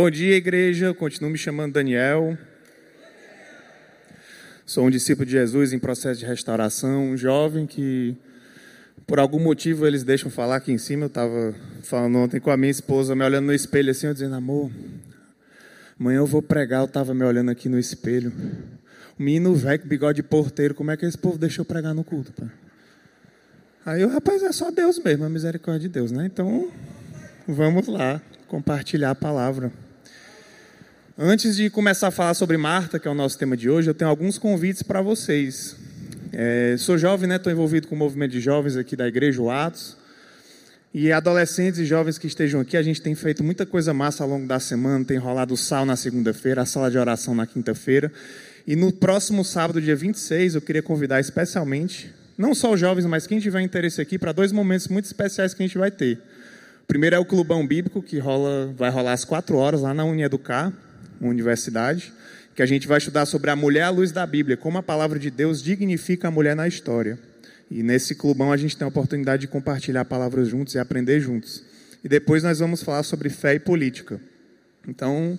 Bom dia, igreja. Continuo me chamando Daniel. Sou um discípulo de Jesus em processo de restauração, um jovem que, por algum motivo, eles deixam falar aqui em cima. Eu estava falando ontem com a minha esposa, me olhando no espelho assim, eu dizendo, amor, amanhã eu vou pregar. Eu estava me olhando aqui no espelho. O menino velho com bigode de porteiro, como é que esse povo deixou pregar no culto? Pai? Aí o rapaz é só Deus mesmo, a misericórdia de Deus, né? Então, vamos lá compartilhar a palavra. Antes de começar a falar sobre Marta, que é o nosso tema de hoje, eu tenho alguns convites para vocês. É, sou jovem, né? Estou envolvido com o movimento de jovens aqui da igreja, o Atos. E adolescentes e jovens que estejam aqui, a gente tem feito muita coisa massa ao longo da semana. Tem rolado o sal na segunda-feira, a sala de oração na quinta-feira. E no próximo sábado, dia 26, eu queria convidar especialmente, não só os jovens, mas quem tiver interesse aqui, para dois momentos muito especiais que a gente vai ter. Primeiro é o Clubão Bíblico, que rola, vai rolar às quatro horas lá na Unieducar, universidade, que a gente vai estudar sobre a mulher à luz da Bíblia, como a palavra de Deus dignifica a mulher na história. E nesse clubão a gente tem a oportunidade de compartilhar palavras juntos e aprender juntos. E depois nós vamos falar sobre fé e política. Então,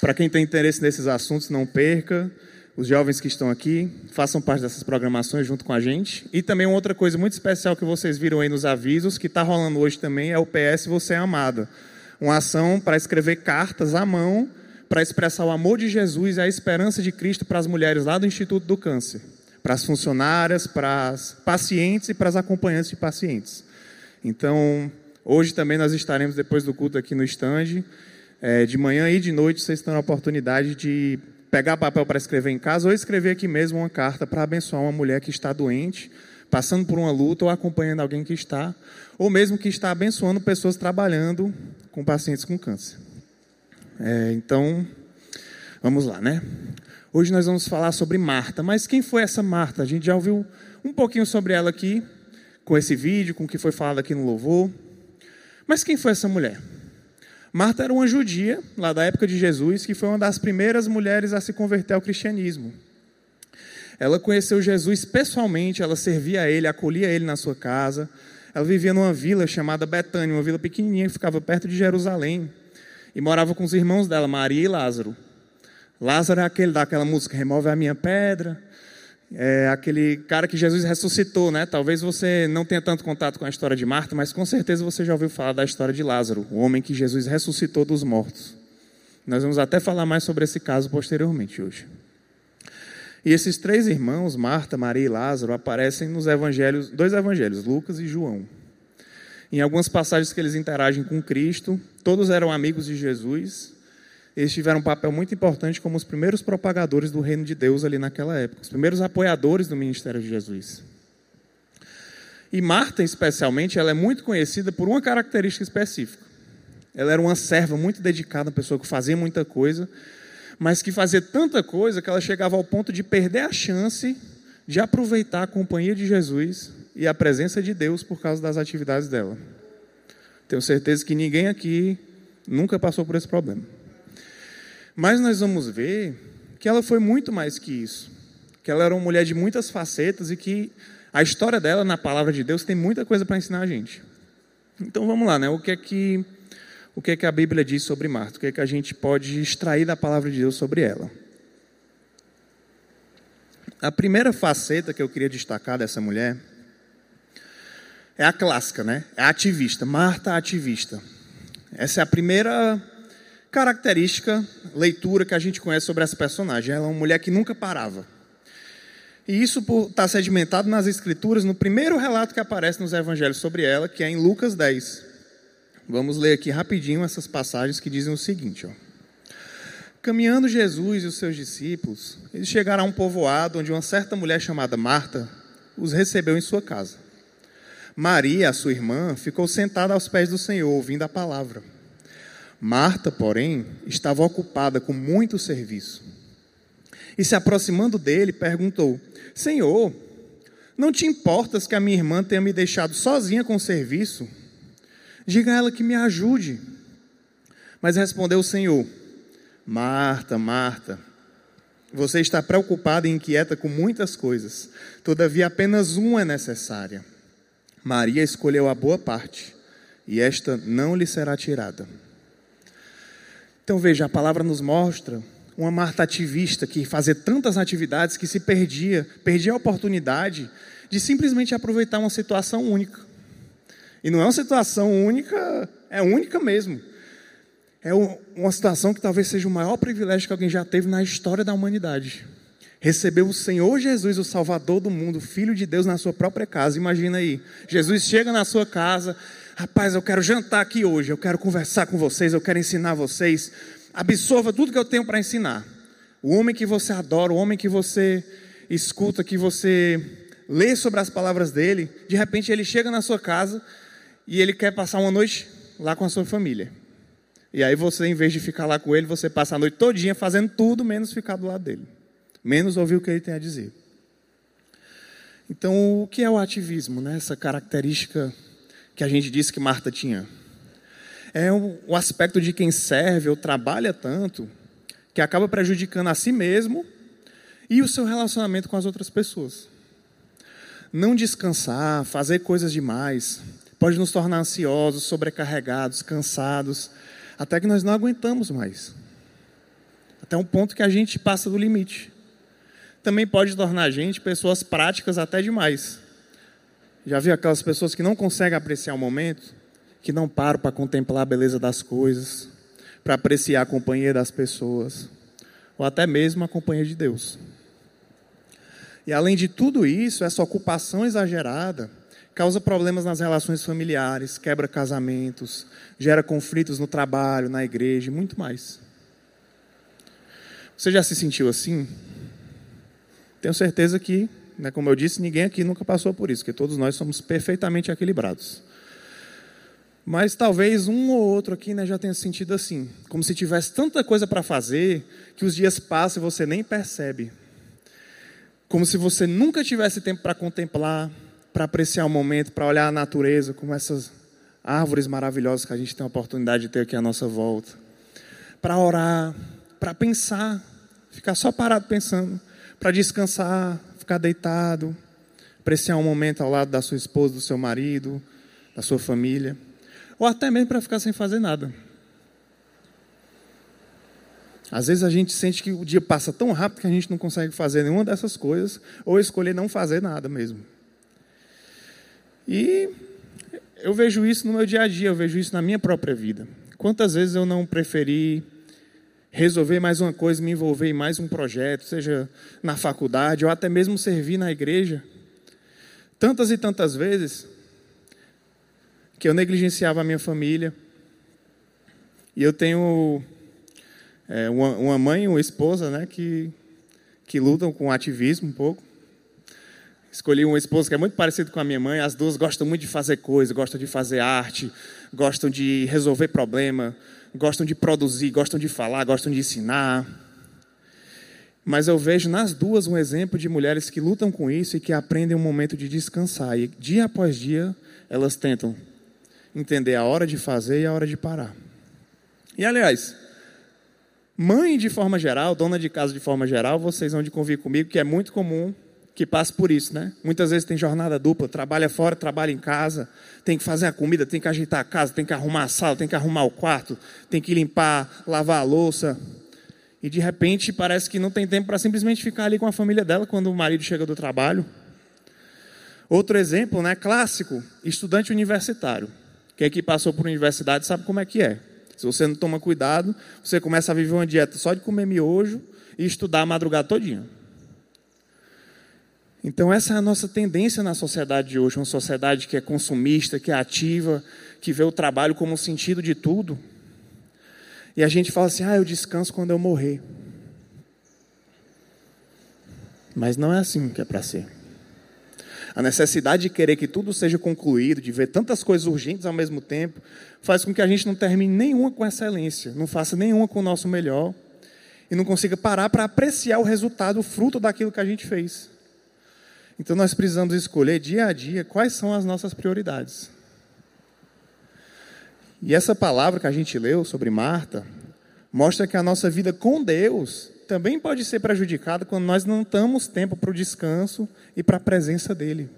para quem tem interesse nesses assuntos, não perca os jovens que estão aqui, façam parte dessas programações junto com a gente. E também uma outra coisa muito especial que vocês viram aí nos avisos, que está rolando hoje também, é o PS Você é Amada. Uma ação para escrever cartas à mão, para expressar o amor de Jesus e a esperança de Cristo para as mulheres lá do Instituto do Câncer. Para as funcionárias, para as pacientes e para as acompanhantes de pacientes. Então, hoje também nós estaremos, depois do culto aqui no estande, é, de manhã e de noite, vocês terão a oportunidade de pegar papel para escrever em casa ou escrever aqui mesmo uma carta para abençoar uma mulher que está doente, passando por uma luta ou acompanhando alguém que está, ou mesmo que está abençoando pessoas trabalhando com pacientes com câncer. É, então, vamos lá, né? Hoje nós vamos falar sobre Marta, mas quem foi essa Marta? A gente já ouviu um pouquinho sobre ela aqui, com esse vídeo, com o que foi falado aqui no louvor. Mas quem foi essa mulher? Marta era uma judia, lá da época de Jesus, que foi uma das primeiras mulheres a se converter ao cristianismo. Ela conheceu Jesus pessoalmente, ela servia a ele, acolhia ele na sua casa. Ela vivia numa vila chamada Betânia, uma vila pequenininha que ficava perto de Jerusalém. E morava com os irmãos dela, Maria e Lázaro. Lázaro é aquele daquela música, remove a minha pedra é aquele cara que Jesus ressuscitou, né? Talvez você não tenha tanto contato com a história de Marta, mas com certeza você já ouviu falar da história de Lázaro, o homem que Jesus ressuscitou dos mortos. Nós vamos até falar mais sobre esse caso posteriormente hoje. E esses três irmãos, Marta, Maria e Lázaro, aparecem nos evangelhos, dois evangelhos, Lucas e João. Em algumas passagens que eles interagem com Cristo, todos eram amigos de Jesus eles tiveram um papel muito importante como os primeiros propagadores do reino de Deus ali naquela época, os primeiros apoiadores do ministério de Jesus. E Marta, especialmente, ela é muito conhecida por uma característica específica. Ela era uma serva muito dedicada, uma pessoa que fazia muita coisa, mas que fazia tanta coisa que ela chegava ao ponto de perder a chance de aproveitar a companhia de Jesus e a presença de Deus por causa das atividades dela. Tenho certeza que ninguém aqui nunca passou por esse problema. Mas nós vamos ver que ela foi muito mais que isso. Que ela era uma mulher de muitas facetas e que a história dela na palavra de Deus tem muita coisa para ensinar a gente. Então vamos lá, né? O que é que o que é que a Bíblia diz sobre Marta? O que é que a gente pode extrair da palavra de Deus sobre ela? A primeira faceta que eu queria destacar dessa mulher é a clássica, né? É ativista, Marta ativista. Essa é a primeira característica, leitura que a gente conhece sobre essa personagem. Ela é uma mulher que nunca parava. E isso está sedimentado nas Escrituras, no primeiro relato que aparece nos Evangelhos sobre ela, que é em Lucas 10. Vamos ler aqui rapidinho essas passagens que dizem o seguinte: ó. Caminhando Jesus e os seus discípulos, eles chegaram a um povoado onde uma certa mulher chamada Marta os recebeu em sua casa. Maria, sua irmã, ficou sentada aos pés do Senhor, ouvindo a palavra. Marta, porém, estava ocupada com muito serviço. E se aproximando dele, perguntou: Senhor, não te importas que a minha irmã tenha me deixado sozinha com o serviço? Diga a ela que me ajude. Mas respondeu o Senhor: Marta, Marta, você está preocupada e inquieta com muitas coisas, todavia apenas uma é necessária. Maria escolheu a boa parte, e esta não lhe será tirada. Então veja, a palavra nos mostra uma Marta ativista que fazia tantas atividades que se perdia, perdia a oportunidade de simplesmente aproveitar uma situação única. E não é uma situação única, é única mesmo. É uma situação que talvez seja o maior privilégio que alguém já teve na história da humanidade. Receber o Senhor Jesus, o Salvador do mundo, Filho de Deus, na sua própria casa. Imagina aí, Jesus chega na sua casa, rapaz, eu quero jantar aqui hoje, eu quero conversar com vocês, eu quero ensinar vocês. Absorva tudo que eu tenho para ensinar. O homem que você adora, o homem que você escuta, que você lê sobre as palavras dele, de repente ele chega na sua casa e ele quer passar uma noite lá com a sua família. E aí você, em vez de ficar lá com ele, você passa a noite todinha fazendo tudo menos ficar do lado dele. Menos ouvir o que ele tem a dizer. Então, o que é o ativismo? Né? Essa característica que a gente disse que Marta tinha é o aspecto de quem serve ou trabalha tanto que acaba prejudicando a si mesmo e o seu relacionamento com as outras pessoas. Não descansar, fazer coisas demais, pode nos tornar ansiosos, sobrecarregados, cansados, até que nós não aguentamos mais. Até um ponto que a gente passa do limite. Também pode tornar a gente pessoas práticas até demais. Já viu aquelas pessoas que não conseguem apreciar o momento? que não param para contemplar a beleza das coisas, para apreciar a companhia das pessoas, ou até mesmo a companhia de Deus. E além de tudo isso, essa ocupação exagerada causa problemas nas relações familiares, quebra casamentos, gera conflitos no trabalho, na igreja e muito mais. Você já se sentiu assim? Tenho certeza que, né, como eu disse, ninguém aqui nunca passou por isso, porque todos nós somos perfeitamente equilibrados. Mas talvez um ou outro aqui né, já tenha sentido assim, como se tivesse tanta coisa para fazer que os dias passam e você nem percebe. Como se você nunca tivesse tempo para contemplar, para apreciar o momento, para olhar a natureza, como essas árvores maravilhosas que a gente tem a oportunidade de ter aqui à nossa volta. Para orar, para pensar, ficar só parado pensando, para descansar, ficar deitado, apreciar um momento ao lado da sua esposa, do seu marido, da sua família ou até mesmo para ficar sem fazer nada. Às vezes a gente sente que o dia passa tão rápido que a gente não consegue fazer nenhuma dessas coisas, ou escolher não fazer nada mesmo. E eu vejo isso no meu dia a dia, eu vejo isso na minha própria vida. Quantas vezes eu não preferi resolver mais uma coisa, me envolver em mais um projeto, seja na faculdade ou até mesmo servir na igreja. Tantas e tantas vezes que eu negligenciava a minha família. E eu tenho é, uma, uma, mãe e uma esposa né, que, que lutam com ativismo um pouco. Escolhi uma esposa que é muito parecida com a minha mãe. As duas gostam muito de fazer coisas, gostam de fazer arte, gostam de resolver problema, gostam de produzir, gostam de falar, gostam de ensinar. Mas eu vejo nas duas um exemplo de mulheres que lutam com isso e que aprendem um momento de descansar. E dia após dia elas tentam entender a hora de fazer e a hora de parar. E aliás, mãe de forma geral, dona de casa de forma geral, vocês vão de convir comigo que é muito comum que passe por isso, né? Muitas vezes tem jornada dupla, trabalha fora, trabalha em casa, tem que fazer a comida, tem que ajeitar a casa, tem que arrumar a sala, tem que arrumar o quarto, tem que limpar, lavar a louça. E de repente parece que não tem tempo para simplesmente ficar ali com a família dela quando o marido chega do trabalho. Outro exemplo, né, clássico, estudante universitário. Quem aqui passou por universidade sabe como é que é. Se você não toma cuidado, você começa a viver uma dieta só de comer miojo e estudar a madrugada todinha. Então essa é a nossa tendência na sociedade de hoje, uma sociedade que é consumista, que é ativa, que vê o trabalho como o sentido de tudo. E a gente fala assim: "Ah, eu descanso quando eu morrer". Mas não é assim que é para ser. A necessidade de querer que tudo seja concluído, de ver tantas coisas urgentes ao mesmo tempo, faz com que a gente não termine nenhuma com excelência, não faça nenhuma com o nosso melhor e não consiga parar para apreciar o resultado, o fruto daquilo que a gente fez. Então nós precisamos escolher dia a dia quais são as nossas prioridades. E essa palavra que a gente leu sobre Marta mostra que a nossa vida com Deus também pode ser prejudicada quando nós não damos tempo para o descanso e para a presença dele.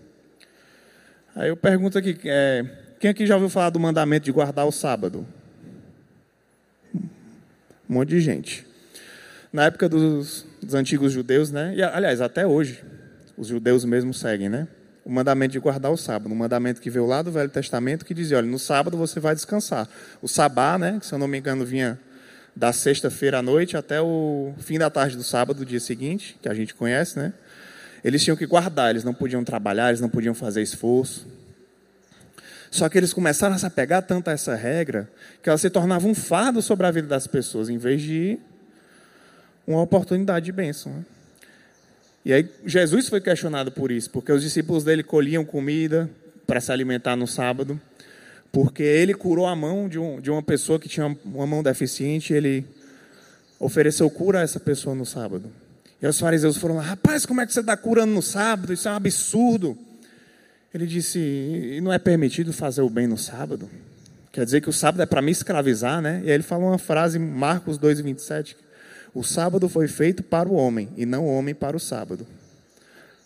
Aí eu pergunto aqui, é, quem aqui já ouviu falar do mandamento de guardar o sábado? Um monte de gente. Na época dos, dos antigos judeus, né? E, aliás, até hoje, os judeus mesmo seguem, né? O mandamento de guardar o sábado. Um mandamento que veio lá do Velho Testamento que dizia: olha, no sábado você vai descansar. O sabá, né? Que se eu não me engano vinha da sexta-feira à noite até o fim da tarde do sábado, do dia seguinte, que a gente conhece, né? Eles tinham que guardar, eles não podiam trabalhar, eles não podiam fazer esforço. Só que eles começaram a se apegar tanto a essa regra que ela se tornava um fardo sobre a vida das pessoas, em vez de uma oportunidade de bênção. Né? E aí Jesus foi questionado por isso, porque os discípulos dele colhiam comida para se alimentar no sábado porque ele curou a mão de, um, de uma pessoa que tinha uma mão deficiente, ele ofereceu cura a essa pessoa no sábado. E os fariseus foram lá, rapaz, como é que você está curando no sábado? Isso é um absurdo. Ele disse, não é permitido fazer o bem no sábado? Quer dizer que o sábado é para me escravizar, né? E aí ele fala uma frase, Marcos 2,27, o sábado foi feito para o homem, e não o homem para o sábado.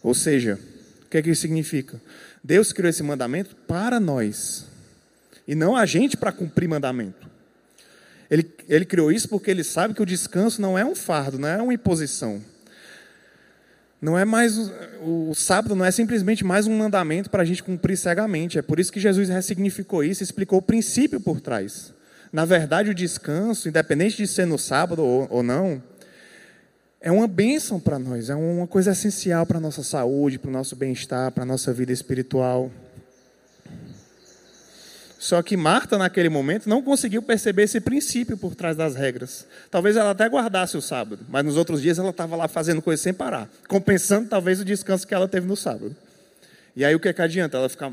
Ou seja, o que, é que isso significa? Deus criou esse mandamento para nós e não a gente para cumprir mandamento. Ele, ele criou isso porque ele sabe que o descanso não é um fardo, não é uma imposição. Não é mais o, o sábado não é simplesmente mais um mandamento para a gente cumprir cegamente. É por isso que Jesus ressignificou isso explicou o princípio por trás. Na verdade, o descanso, independente de ser no sábado ou, ou não, é uma bênção para nós, é uma coisa essencial para a nossa saúde, para o nosso bem-estar, para a nossa vida espiritual. Só que Marta, naquele momento, não conseguiu perceber esse princípio por trás das regras. Talvez ela até guardasse o sábado, mas nos outros dias ela estava lá fazendo coisa sem parar, compensando talvez o descanso que ela teve no sábado. E aí o que, é que adianta? Ela ficar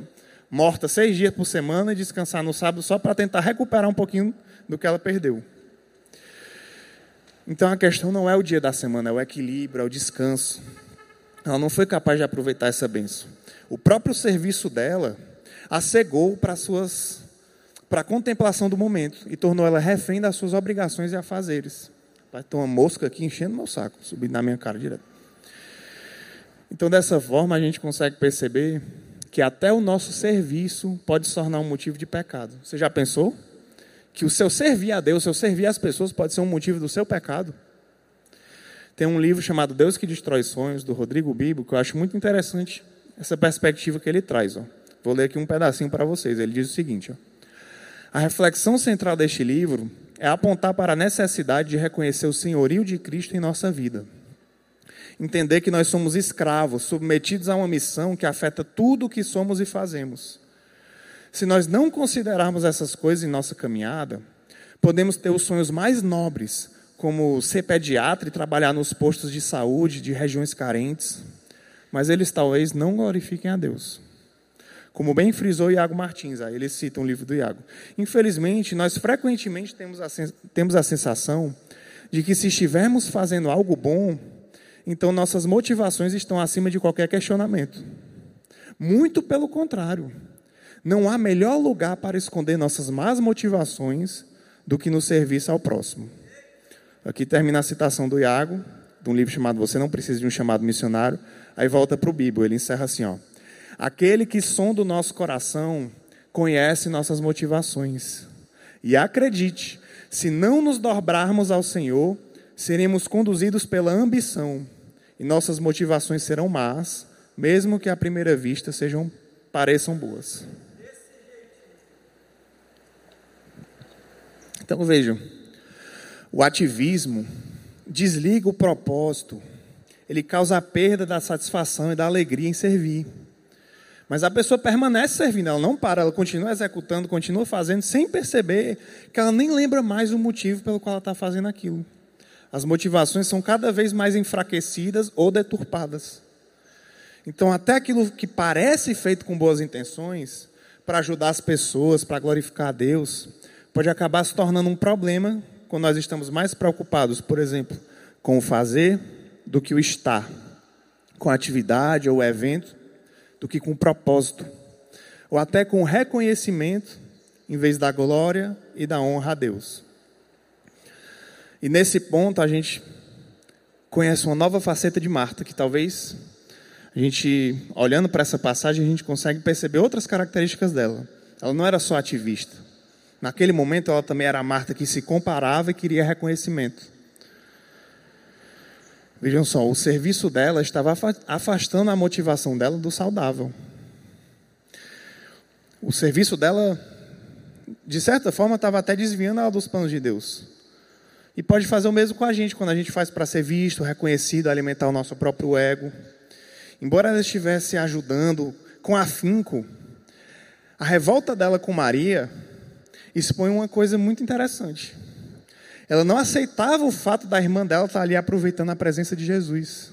morta seis dias por semana e descansar no sábado só para tentar recuperar um pouquinho do que ela perdeu. Então a questão não é o dia da semana, é o equilíbrio, é o descanso. Ela não foi capaz de aproveitar essa benção. O próprio serviço dela a cegou para suas para a contemplação do momento e tornou ela refém das suas obrigações e afazeres. Vai ter uma mosca aqui enchendo meu saco, subindo na minha cara direto. Então, dessa forma, a gente consegue perceber que até o nosso serviço pode se tornar um motivo de pecado. Você já pensou? Que o seu servir a Deus, o seu servir às pessoas pode ser um motivo do seu pecado? Tem um livro chamado Deus que Destrói Sonhos, do Rodrigo Bibo, que eu acho muito interessante essa perspectiva que ele traz. Ó. Vou ler aqui um pedacinho para vocês. Ele diz o seguinte: ó, A reflexão central deste livro é apontar para a necessidade de reconhecer o senhorio de Cristo em nossa vida. Entender que nós somos escravos, submetidos a uma missão que afeta tudo o que somos e fazemos. Se nós não considerarmos essas coisas em nossa caminhada, podemos ter os sonhos mais nobres, como ser pediatra e trabalhar nos postos de saúde de regiões carentes, mas eles talvez não glorifiquem a Deus. Como bem frisou Iago Martins, aí ele cita um livro do Iago. Infelizmente, nós frequentemente temos a, temos a sensação de que se estivermos fazendo algo bom, então nossas motivações estão acima de qualquer questionamento. Muito pelo contrário. Não há melhor lugar para esconder nossas más motivações do que no serviço ao próximo. Aqui termina a citação do Iago, de um livro chamado Você Não Precisa de um Chamado Missionário. Aí volta para o Bíblia, ele encerra assim: ó. Aquele que sonda o nosso coração conhece nossas motivações. E acredite, se não nos dobrarmos ao Senhor, seremos conduzidos pela ambição e nossas motivações serão más, mesmo que à primeira vista sejam pareçam boas. Então vejam, o ativismo desliga o propósito, ele causa a perda da satisfação e da alegria em servir. Mas a pessoa permanece servindo, ela não para, ela continua executando, continua fazendo, sem perceber que ela nem lembra mais o motivo pelo qual ela está fazendo aquilo. As motivações são cada vez mais enfraquecidas ou deturpadas. Então, até aquilo que parece feito com boas intenções, para ajudar as pessoas, para glorificar a Deus, pode acabar se tornando um problema quando nós estamos mais preocupados, por exemplo, com o fazer do que o estar, com a atividade ou o evento do que com propósito, ou até com reconhecimento, em vez da glória e da honra a Deus. E nesse ponto a gente conhece uma nova faceta de Marta, que talvez a gente, olhando para essa passagem, a gente consegue perceber outras características dela. Ela não era só ativista, Naquele momento, ela também era a Marta que se comparava e queria reconhecimento. Vejam só, o serviço dela estava afastando a motivação dela do saudável. O serviço dela, de certa forma, estava até desviando ela dos planos de Deus. E pode fazer o mesmo com a gente, quando a gente faz para ser visto, reconhecido, alimentar o nosso próprio ego. Embora ela estivesse ajudando com afinco, a revolta dela com Maria expõe uma coisa muito interessante. Ela não aceitava o fato da irmã dela estar ali aproveitando a presença de Jesus.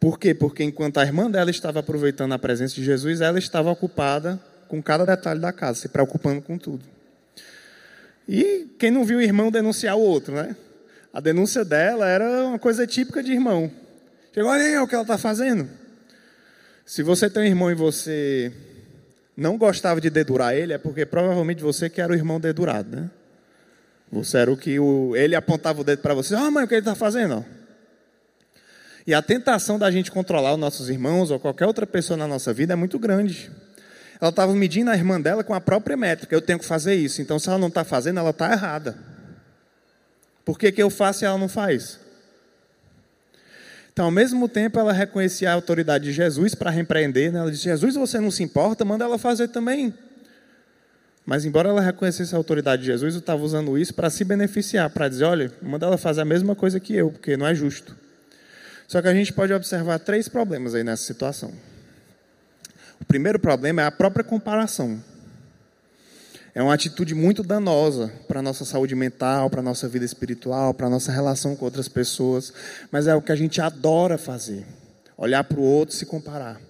Por quê? Porque enquanto a irmã dela estava aproveitando a presença de Jesus, ela estava ocupada com cada detalhe da casa, se preocupando com tudo. E quem não viu o irmão denunciar o outro, né? A denúncia dela era uma coisa típica de irmão. Chegou, olha aí o que ela está fazendo. Se você tem um irmão e você não gostava de dedurar ele, é porque provavelmente você que era o irmão dedurado, né? Você era o que o, ele apontava o dedo para você, ah, oh, mãe, o que ele está fazendo? E a tentação da gente controlar os nossos irmãos ou qualquer outra pessoa na nossa vida é muito grande. Ela estava medindo a irmã dela com a própria métrica, eu tenho que fazer isso. Então, se ela não está fazendo, ela está errada. Por que, que eu faço e ela não faz? Então, ao mesmo tempo, ela reconhecia a autoridade de Jesus para repreender. Né? Ela disse: Jesus, você não se importa, manda ela fazer também. Mas, embora ela reconhecesse a autoridade de Jesus, eu estava usando isso para se beneficiar, para dizer: olha, manda ela fazer a mesma coisa que eu, porque não é justo. Só que a gente pode observar três problemas aí nessa situação. O primeiro problema é a própria comparação. É uma atitude muito danosa para a nossa saúde mental, para a nossa vida espiritual, para a nossa relação com outras pessoas. Mas é o que a gente adora fazer: olhar para o outro e se comparar.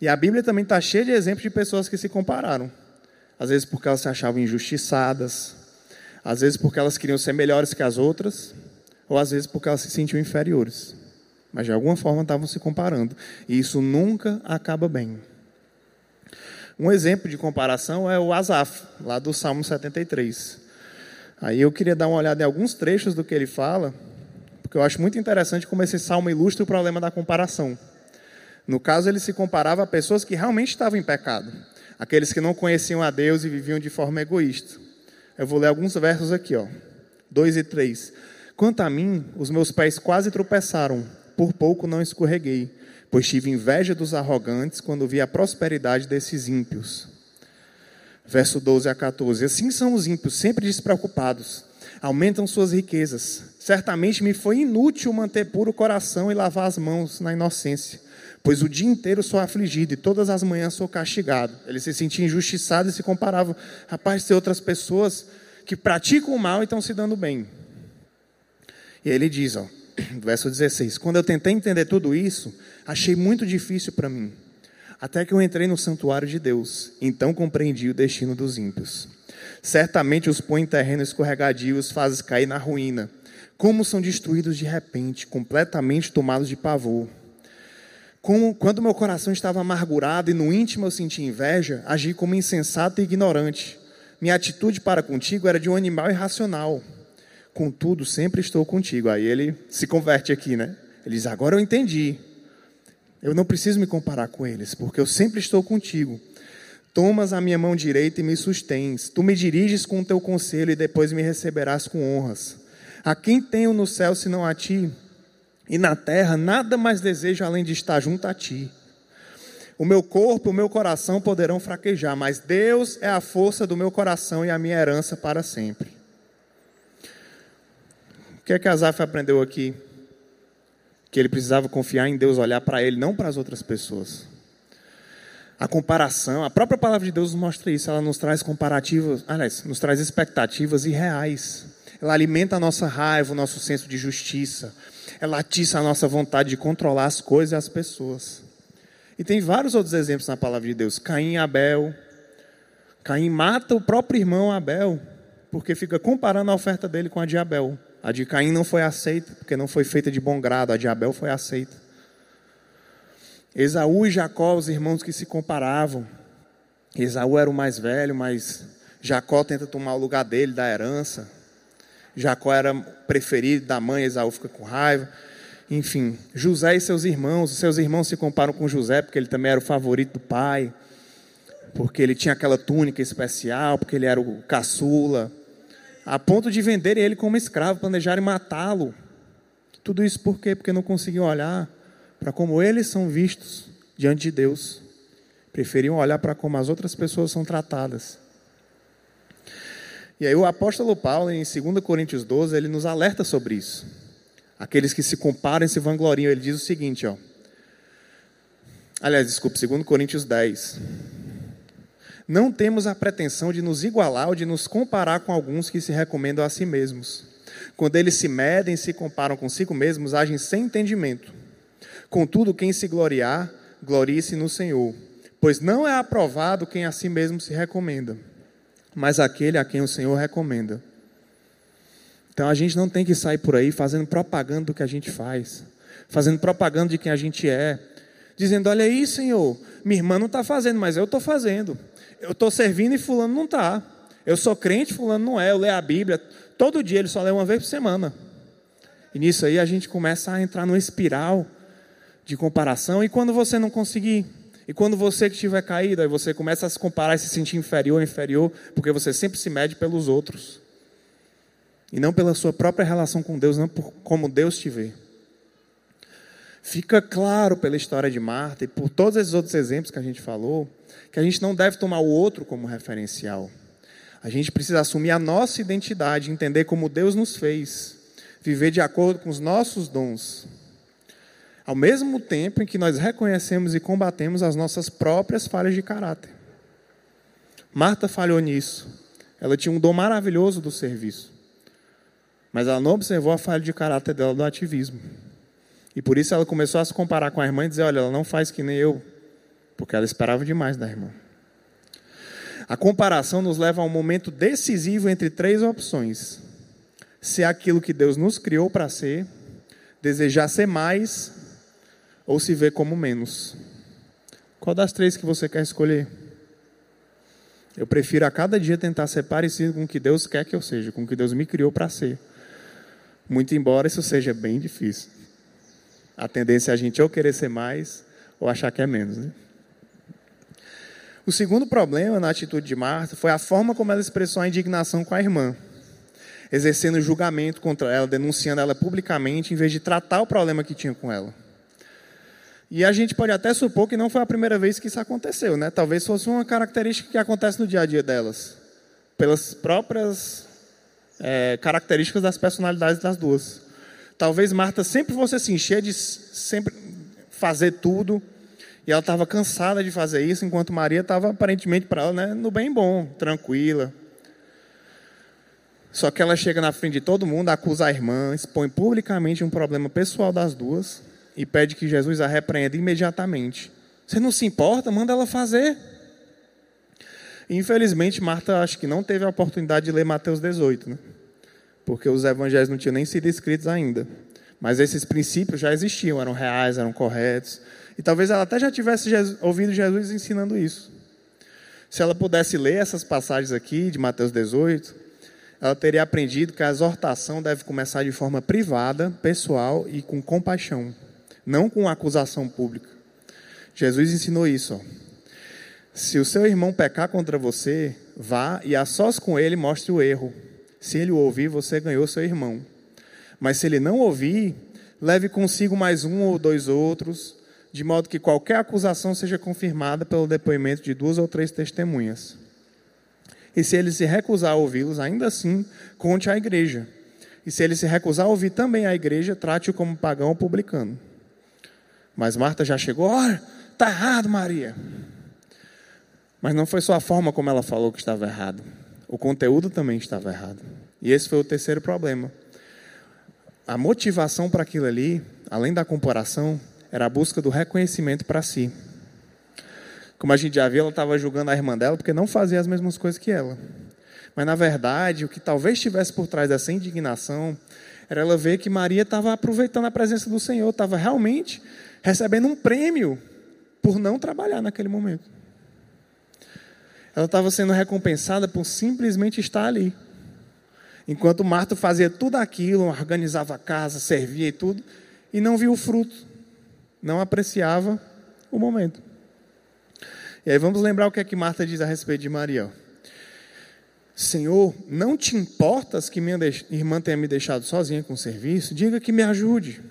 E a Bíblia também está cheia de exemplos de pessoas que se compararam às vezes porque elas se achavam injustiçadas, às vezes porque elas queriam ser melhores que as outras, ou às vezes porque elas se sentiam inferiores. Mas de alguma forma estavam se comparando, e isso nunca acaba bem. Um exemplo de comparação é o Asaf, lá do Salmo 73. Aí eu queria dar uma olhada em alguns trechos do que ele fala, porque eu acho muito interessante como esse salmo ilustra o problema da comparação. No caso, ele se comparava a pessoas que realmente estavam em pecado aqueles que não conheciam a Deus e viviam de forma egoísta. Eu vou ler alguns versos aqui, ó. 2 e 3. Quanto a mim, os meus pés quase tropeçaram, por pouco não escorreguei, pois tive inveja dos arrogantes quando vi a prosperidade desses ímpios. Verso 12 a 14. Assim são os ímpios, sempre despreocupados, aumentam suas riquezas. Certamente me foi inútil manter puro o coração e lavar as mãos na inocência pois o dia inteiro sou afligido e todas as manhãs sou castigado. Ele se sentia injustiçado e se comparava, rapaz, tem outras pessoas que praticam o mal e estão se dando bem. E ele diz, ó, verso 16: Quando eu tentei entender tudo isso, achei muito difícil para mim, até que eu entrei no santuário de Deus, então compreendi o destino dos ímpios. Certamente os põe em terreno escorregadio, os fazes cair na ruína. Como são destruídos de repente, completamente tomados de pavor. Como, quando meu coração estava amargurado e no íntimo eu sentia inveja, agi como insensato e ignorante. Minha atitude para contigo era de um animal irracional. Contudo, sempre estou contigo. Aí ele se converte aqui, né? Ele diz: Agora eu entendi. Eu não preciso me comparar com eles, porque eu sempre estou contigo. Tomas a minha mão direita e me sustens. Tu me diriges com o teu conselho e depois me receberás com honras. A quem tenho no céu senão a ti? e na terra nada mais desejo além de estar junto a ti. O meu corpo, o meu coração poderão fraquejar, mas Deus é a força do meu coração e a minha herança para sempre. O que é que Asaf aprendeu aqui? Que ele precisava confiar em Deus, olhar para ele, não para as outras pessoas. A comparação, a própria palavra de Deus nos mostra isso, ela nos traz comparativas, aliás, nos traz expectativas irreais. Ela alimenta a nossa raiva, o nosso senso de justiça, ela atiça a nossa vontade de controlar as coisas e as pessoas. E tem vários outros exemplos na palavra de Deus. Caim e Abel. Caim mata o próprio irmão Abel, porque fica comparando a oferta dele com a de Abel. A de Caim não foi aceita, porque não foi feita de bom grado, a de Abel foi aceita. Esaú e Jacó, os irmãos que se comparavam. Esaú era o mais velho, mas Jacó tenta tomar o lugar dele, da herança. Jacó era preferido da mãe, Esaú fica com raiva. Enfim, José e seus irmãos, seus irmãos se comparam com José porque ele também era o favorito do pai. porque ele tinha aquela túnica especial, porque ele era o caçula, a ponto de vender ele como escravo, planejarem matá-lo. Tudo isso por quê? Porque não conseguiam olhar para como eles são vistos diante de Deus. Preferiam olhar para como as outras pessoas são tratadas. E aí o apóstolo Paulo, em 2 Coríntios 12, ele nos alerta sobre isso. Aqueles que se comparam e se vangloriam, ele diz o seguinte, ó. Aliás, desculpe, 2 Coríntios 10. Não temos a pretensão de nos igualar ou de nos comparar com alguns que se recomendam a si mesmos. Quando eles se medem e se comparam consigo mesmos, agem sem entendimento. Contudo, quem se gloriar, glorie-se no Senhor. Pois não é aprovado quem a si mesmo se recomenda mas aquele a quem o Senhor recomenda. Então a gente não tem que sair por aí fazendo propaganda do que a gente faz, fazendo propaganda de quem a gente é, dizendo: Olha aí, Senhor, minha irmã não está fazendo, mas eu estou fazendo. Eu estou servindo e Fulano não está. Eu sou crente, Fulano não é. Eu leio a Bíblia todo dia, ele só lê uma vez por semana. E nisso aí a gente começa a entrar numa espiral de comparação. E quando você não conseguir e quando você que estiver caído, aí você começa a se comparar e se sentir inferior, inferior, porque você sempre se mede pelos outros. E não pela sua própria relação com Deus, não por como Deus te vê. Fica claro pela história de Marta e por todos esses outros exemplos que a gente falou, que a gente não deve tomar o outro como referencial. A gente precisa assumir a nossa identidade, entender como Deus nos fez, viver de acordo com os nossos dons ao mesmo tempo em que nós reconhecemos e combatemos as nossas próprias falhas de caráter. Marta falhou nisso. Ela tinha um dom maravilhoso do serviço. Mas ela não observou a falha de caráter dela do ativismo. E por isso ela começou a se comparar com a irmã e dizer: Olha, ela não faz que nem eu. Porque ela esperava demais da irmã. A comparação nos leva a um momento decisivo entre três opções: ser aquilo que Deus nos criou para ser, desejar ser mais ou se vê como menos? Qual das três que você quer escolher? Eu prefiro a cada dia tentar ser parecido com o que Deus quer que eu seja, com o que Deus me criou para ser. Muito embora isso seja bem difícil. A tendência é a gente ou querer ser mais ou achar que é menos. Né? O segundo problema na atitude de Marta foi a forma como ela expressou a indignação com a irmã, exercendo julgamento contra ela, denunciando ela publicamente, em vez de tratar o problema que tinha com ela. E a gente pode até supor que não foi a primeira vez que isso aconteceu, né? Talvez fosse uma característica que acontece no dia a dia delas, pelas próprias é, características das personalidades das duas. Talvez Marta sempre fosse assim, cheia de sempre fazer tudo, e ela estava cansada de fazer isso, enquanto Maria estava aparentemente para ela né, no bem bom, tranquila. Só que ela chega na frente de todo mundo, acusa a irmã, expõe publicamente um problema pessoal das duas e pede que Jesus a repreenda imediatamente. Você não se importa? Manda ela fazer. Infelizmente, Marta acho que não teve a oportunidade de ler Mateus 18, né? porque os evangelhos não tinham nem sido escritos ainda. Mas esses princípios já existiam, eram reais, eram corretos. E talvez ela até já tivesse ouvido Jesus ensinando isso. Se ela pudesse ler essas passagens aqui de Mateus 18, ela teria aprendido que a exortação deve começar de forma privada, pessoal e com compaixão não com acusação pública. Jesus ensinou isso. Ó. Se o seu irmão pecar contra você, vá e a sós com ele mostre o erro. Se ele o ouvir, você ganhou seu irmão. Mas se ele não ouvir, leve consigo mais um ou dois outros, de modo que qualquer acusação seja confirmada pelo depoimento de duas ou três testemunhas. E se ele se recusar a ouvi-los, ainda assim, conte à igreja. E se ele se recusar a ouvir também a igreja, trate-o como pagão ou publicano. Mas Marta já chegou, olha, está errado, Maria. Mas não foi só a forma como ela falou que estava errado. O conteúdo também estava errado. E esse foi o terceiro problema. A motivação para aquilo ali, além da comparação, era a busca do reconhecimento para si. Como a gente já viu, ela estava julgando a irmã dela porque não fazia as mesmas coisas que ela. Mas na verdade, o que talvez estivesse por trás dessa indignação era ela ver que Maria estava aproveitando a presença do Senhor, estava realmente recebendo um prêmio por não trabalhar naquele momento. Ela estava sendo recompensada por simplesmente estar ali. Enquanto Marta fazia tudo aquilo, organizava a casa, servia e tudo, e não via o fruto, não apreciava o momento. E aí vamos lembrar o que é que Marta diz a respeito de Maria. Senhor, não te importas que minha irmã tenha me deixado sozinha com o serviço? Diga que me ajude.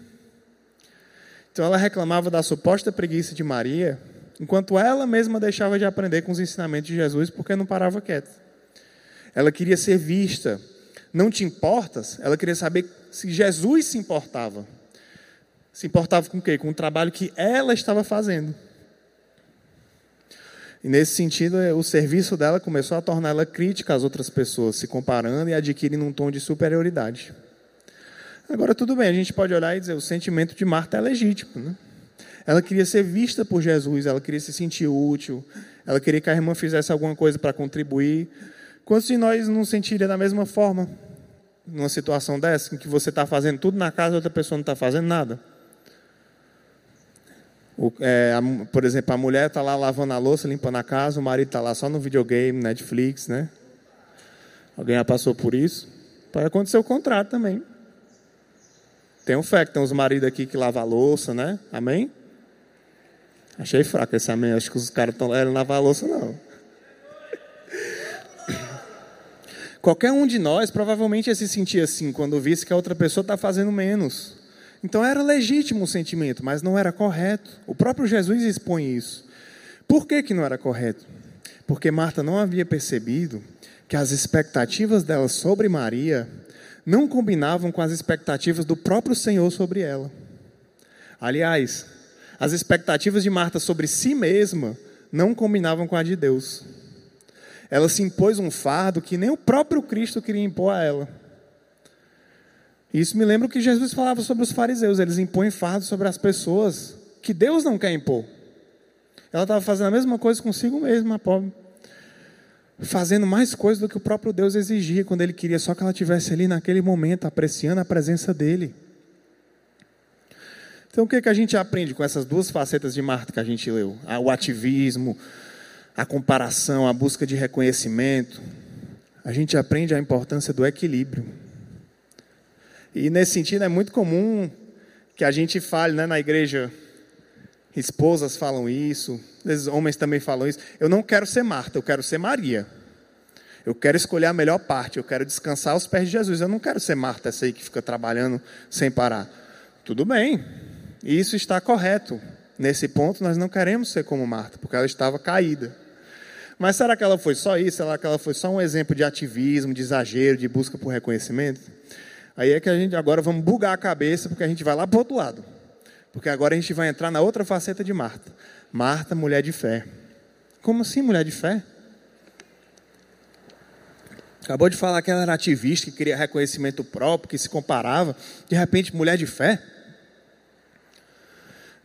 Então ela reclamava da suposta preguiça de Maria, enquanto ela mesma deixava de aprender com os ensinamentos de Jesus porque não parava quieta. Ela queria ser vista. Não te importas? Ela queria saber se Jesus se importava. Se importava com o quê? Com o trabalho que ela estava fazendo. E nesse sentido, é, o serviço dela começou a torná-la crítica às outras pessoas, se comparando e adquirindo um tom de superioridade. Agora, tudo bem, a gente pode olhar e dizer: o sentimento de Marta é legítimo. Né? Ela queria ser vista por Jesus, ela queria se sentir útil, ela queria que a irmã fizesse alguma coisa para contribuir. Quantos de nós não sentiria da mesma forma numa situação dessa, em que você está fazendo tudo na casa e outra pessoa não está fazendo nada? O, é, a, por exemplo, a mulher está lá lavando a louça, limpando a casa, o marido está lá só no videogame, Netflix, né? Alguém já passou por isso? Pode acontecer o contrário também. Tem um fé que tem uns maridos aqui que lavam a louça, né? Amém? Achei fraco esse amém. Acho que os caras estão lá lavar a louça, não. Qualquer um de nós provavelmente ia se sentir assim quando visse que a outra pessoa está fazendo menos. Então era legítimo o sentimento, mas não era correto. O próprio Jesus expõe isso. Por que, que não era correto? Porque Marta não havia percebido que as expectativas dela sobre Maria não combinavam com as expectativas do próprio Senhor sobre ela. Aliás, as expectativas de Marta sobre si mesma não combinavam com a de Deus. Ela se impôs um fardo que nem o próprio Cristo queria impor a ela. Isso me lembra o que Jesus falava sobre os fariseus. Eles impõem fardo sobre as pessoas que Deus não quer impor. Ela estava fazendo a mesma coisa consigo mesma, a pobre. Fazendo mais coisas do que o próprio Deus exigia, quando Ele queria só que ela estivesse ali naquele momento, apreciando a presença dEle. Então, o que, é que a gente aprende com essas duas facetas de Marta que a gente leu? O ativismo, a comparação, a busca de reconhecimento. A gente aprende a importância do equilíbrio. E nesse sentido é muito comum que a gente fale né, na igreja, esposas falam isso, vezes homens também falam isso. Eu não quero ser Marta, eu quero ser Maria. Eu quero escolher a melhor parte, eu quero descansar aos pés de Jesus. Eu não quero ser Marta, essa aí que fica trabalhando sem parar. Tudo bem, isso está correto. Nesse ponto, nós não queremos ser como Marta, porque ela estava caída. Mas será que ela foi só isso? Será que ela foi só um exemplo de ativismo, de exagero, de busca por reconhecimento? Aí é que a gente agora vamos bugar a cabeça, porque a gente vai lá para o outro lado. Porque agora a gente vai entrar na outra faceta de Marta. Marta, mulher de fé. Como assim, mulher de fé? Acabou de falar que ela era ativista, que queria reconhecimento próprio, que se comparava. De repente, mulher de fé?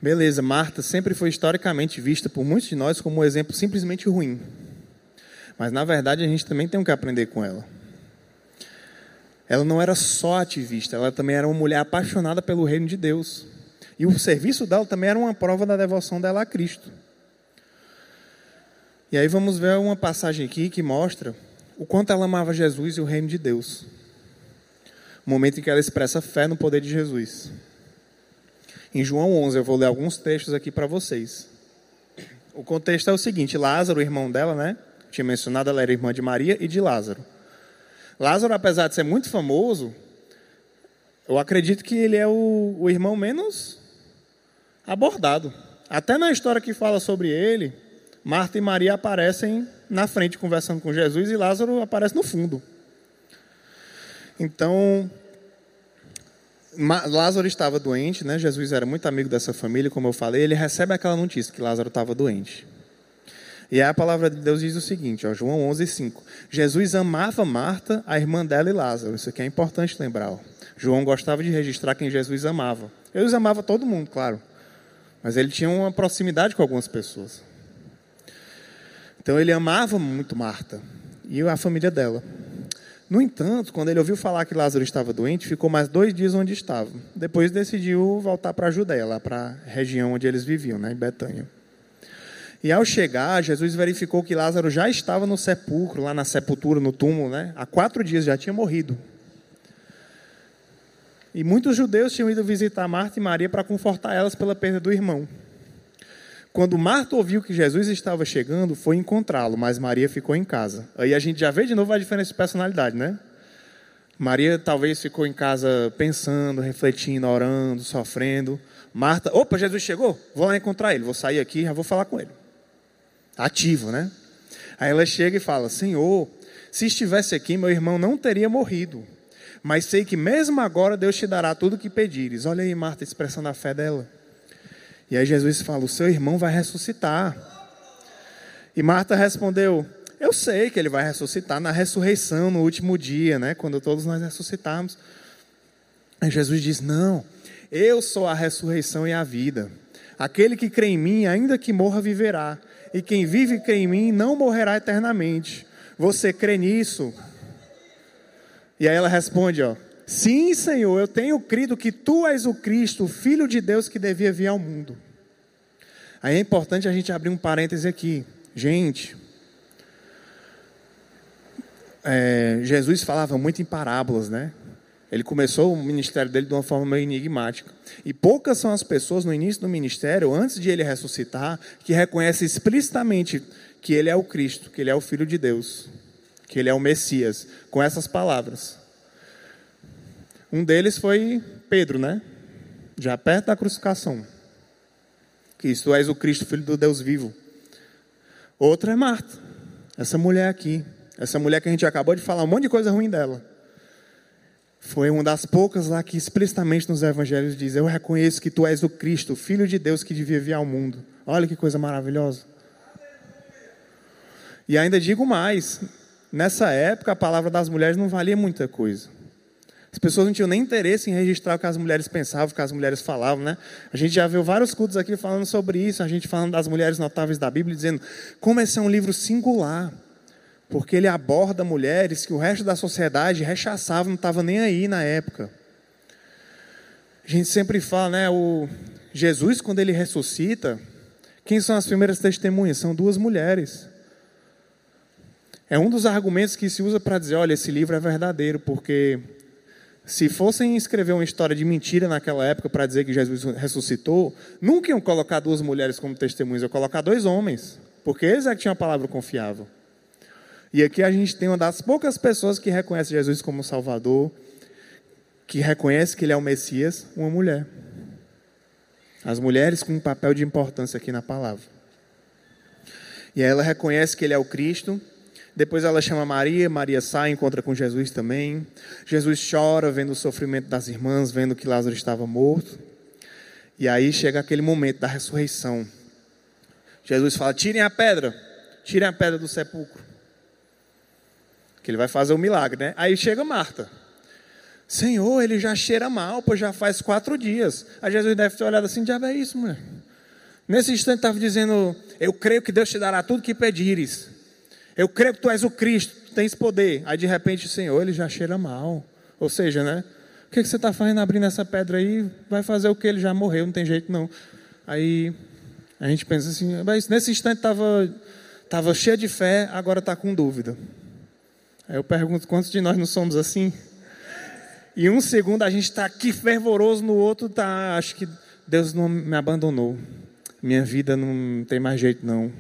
Beleza, Marta sempre foi historicamente vista por muitos de nós como um exemplo simplesmente ruim. Mas na verdade a gente também tem que aprender com ela ela não era só ativista, ela também era uma mulher apaixonada pelo reino de Deus. E o serviço dela também era uma prova da devoção dela a Cristo. E aí vamos ver uma passagem aqui que mostra o quanto ela amava Jesus e o reino de Deus. O momento em que ela expressa fé no poder de Jesus. Em João 11, eu vou ler alguns textos aqui para vocês. O contexto é o seguinte: Lázaro, irmão dela, né? Tinha mencionado, ela era irmã de Maria e de Lázaro. Lázaro, apesar de ser muito famoso, eu acredito que ele é o, o irmão menos abordado. Até na história que fala sobre ele, Marta e Maria aparecem na frente conversando com Jesus e Lázaro aparece no fundo. Então, Lázaro estava doente, né? Jesus era muito amigo dessa família, como eu falei. Ele recebe aquela notícia que Lázaro estava doente. E aí a palavra de Deus diz o seguinte, ó, João 11, 5. Jesus amava Marta, a irmã dela e Lázaro. Isso aqui é importante lembrar. Ó. João gostava de registrar quem Jesus amava. Jesus amava todo mundo, claro. Mas ele tinha uma proximidade com algumas pessoas. Então ele amava muito Marta e a família dela. No entanto, quando ele ouviu falar que Lázaro estava doente, ficou mais dois dias onde estava. Depois decidiu voltar para a Judéia, lá para a região onde eles viviam, né, em Betânia. E ao chegar, Jesus verificou que Lázaro já estava no sepulcro, lá na sepultura, no túmulo, né? Há quatro dias já tinha morrido. E muitos judeus tinham ido visitar Marta e Maria para confortar elas pela perda do irmão. Quando Marta ouviu que Jesus estava chegando, foi encontrá-lo, mas Maria ficou em casa. Aí a gente já vê de novo a diferença de personalidade, né? Maria talvez ficou em casa pensando, refletindo, orando, sofrendo. Marta, opa, Jesus chegou, vou lá encontrar ele, vou sair aqui, já vou falar com ele. Ativo, né? Aí ela chega e fala: Senhor, se estivesse aqui, meu irmão não teria morrido. Mas sei que mesmo agora Deus te dará tudo o que pedires. Olha aí, Marta, expressando a fé dela. E aí Jesus fala: O seu irmão vai ressuscitar. E Marta respondeu: Eu sei que ele vai ressuscitar na ressurreição, no último dia, né? Quando todos nós ressuscitarmos. Aí Jesus diz: Não, eu sou a ressurreição e a vida. Aquele que crê em mim, ainda que morra, viverá. E quem vive e crê em mim não morrerá eternamente. Você crê nisso? E aí ela responde, ó: Sim, Senhor, eu tenho crido que tu és o Cristo, o Filho de Deus que devia vir ao mundo. Aí é importante a gente abrir um parêntese aqui. Gente, é, Jesus falava muito em parábolas, né? Ele começou o ministério dele de uma forma meio enigmática. E poucas são as pessoas no início do ministério, antes de ele ressuscitar, que reconhecem explicitamente que ele é o Cristo, que ele é o Filho de Deus, que ele é o Messias, com essas palavras. Um deles foi Pedro, né? Já perto da crucificação. Que tu és o Cristo, Filho do Deus vivo. Outro é Marta, essa mulher aqui. Essa mulher que a gente acabou de falar um monte de coisa ruim dela. Foi uma das poucas lá que explicitamente nos evangelhos diz: Eu reconheço que tu és o Cristo, Filho de Deus que devia vir ao mundo. Olha que coisa maravilhosa. E ainda digo mais: nessa época a palavra das mulheres não valia muita coisa. As pessoas não tinham nem interesse em registrar o que as mulheres pensavam, o que as mulheres falavam, né? A gente já viu vários cultos aqui falando sobre isso, a gente falando das mulheres notáveis da Bíblia, dizendo como esse é um livro singular, porque ele aborda mulheres que o resto da sociedade rechaçava, não estava nem aí na época. A gente sempre fala, né? O Jesus, quando ele ressuscita, quem são as primeiras testemunhas? São duas mulheres. É um dos argumentos que se usa para dizer: olha, esse livro é verdadeiro, porque se fossem escrever uma história de mentira naquela época para dizer que Jesus ressuscitou, nunca iam colocar duas mulheres como testemunhas, iam colocar dois homens, porque eles é que tinham a palavra confiável. E aqui a gente tem uma das poucas pessoas que reconhece Jesus como Salvador, que reconhece que ele é o Messias, uma mulher. As mulheres com um papel de importância aqui na palavra. E aí ela reconhece que ele é o Cristo, depois ela chama Maria, Maria sai, encontra com Jesus também. Jesus chora, vendo o sofrimento das irmãs, vendo que Lázaro estava morto. E aí chega aquele momento da ressurreição. Jesus fala: tirem a pedra, tirem a pedra do sepulcro. Que ele vai fazer o um milagre, né? Aí chega Marta. Senhor, ele já cheira mal, pois já faz quatro dias. Aí Jesus deve ter olhado assim: diabo é isso, mulher. Nesse instante estava dizendo: Eu creio que Deus te dará tudo que pedires. Eu creio que tu és o Cristo, tens poder. Aí de repente Senhor, ele já cheira mal. Ou seja, né? O que, que você está fazendo abrindo essa pedra aí? Vai fazer o que? Ele já morreu, não tem jeito não. Aí a gente pensa assim, mas nesse instante estava tava cheio de fé, agora está com dúvida. Aí eu pergunto, quantos de nós não somos assim? E um segundo a gente está aqui fervoroso, no outro está, acho que Deus não me abandonou. Minha vida não tem mais jeito não.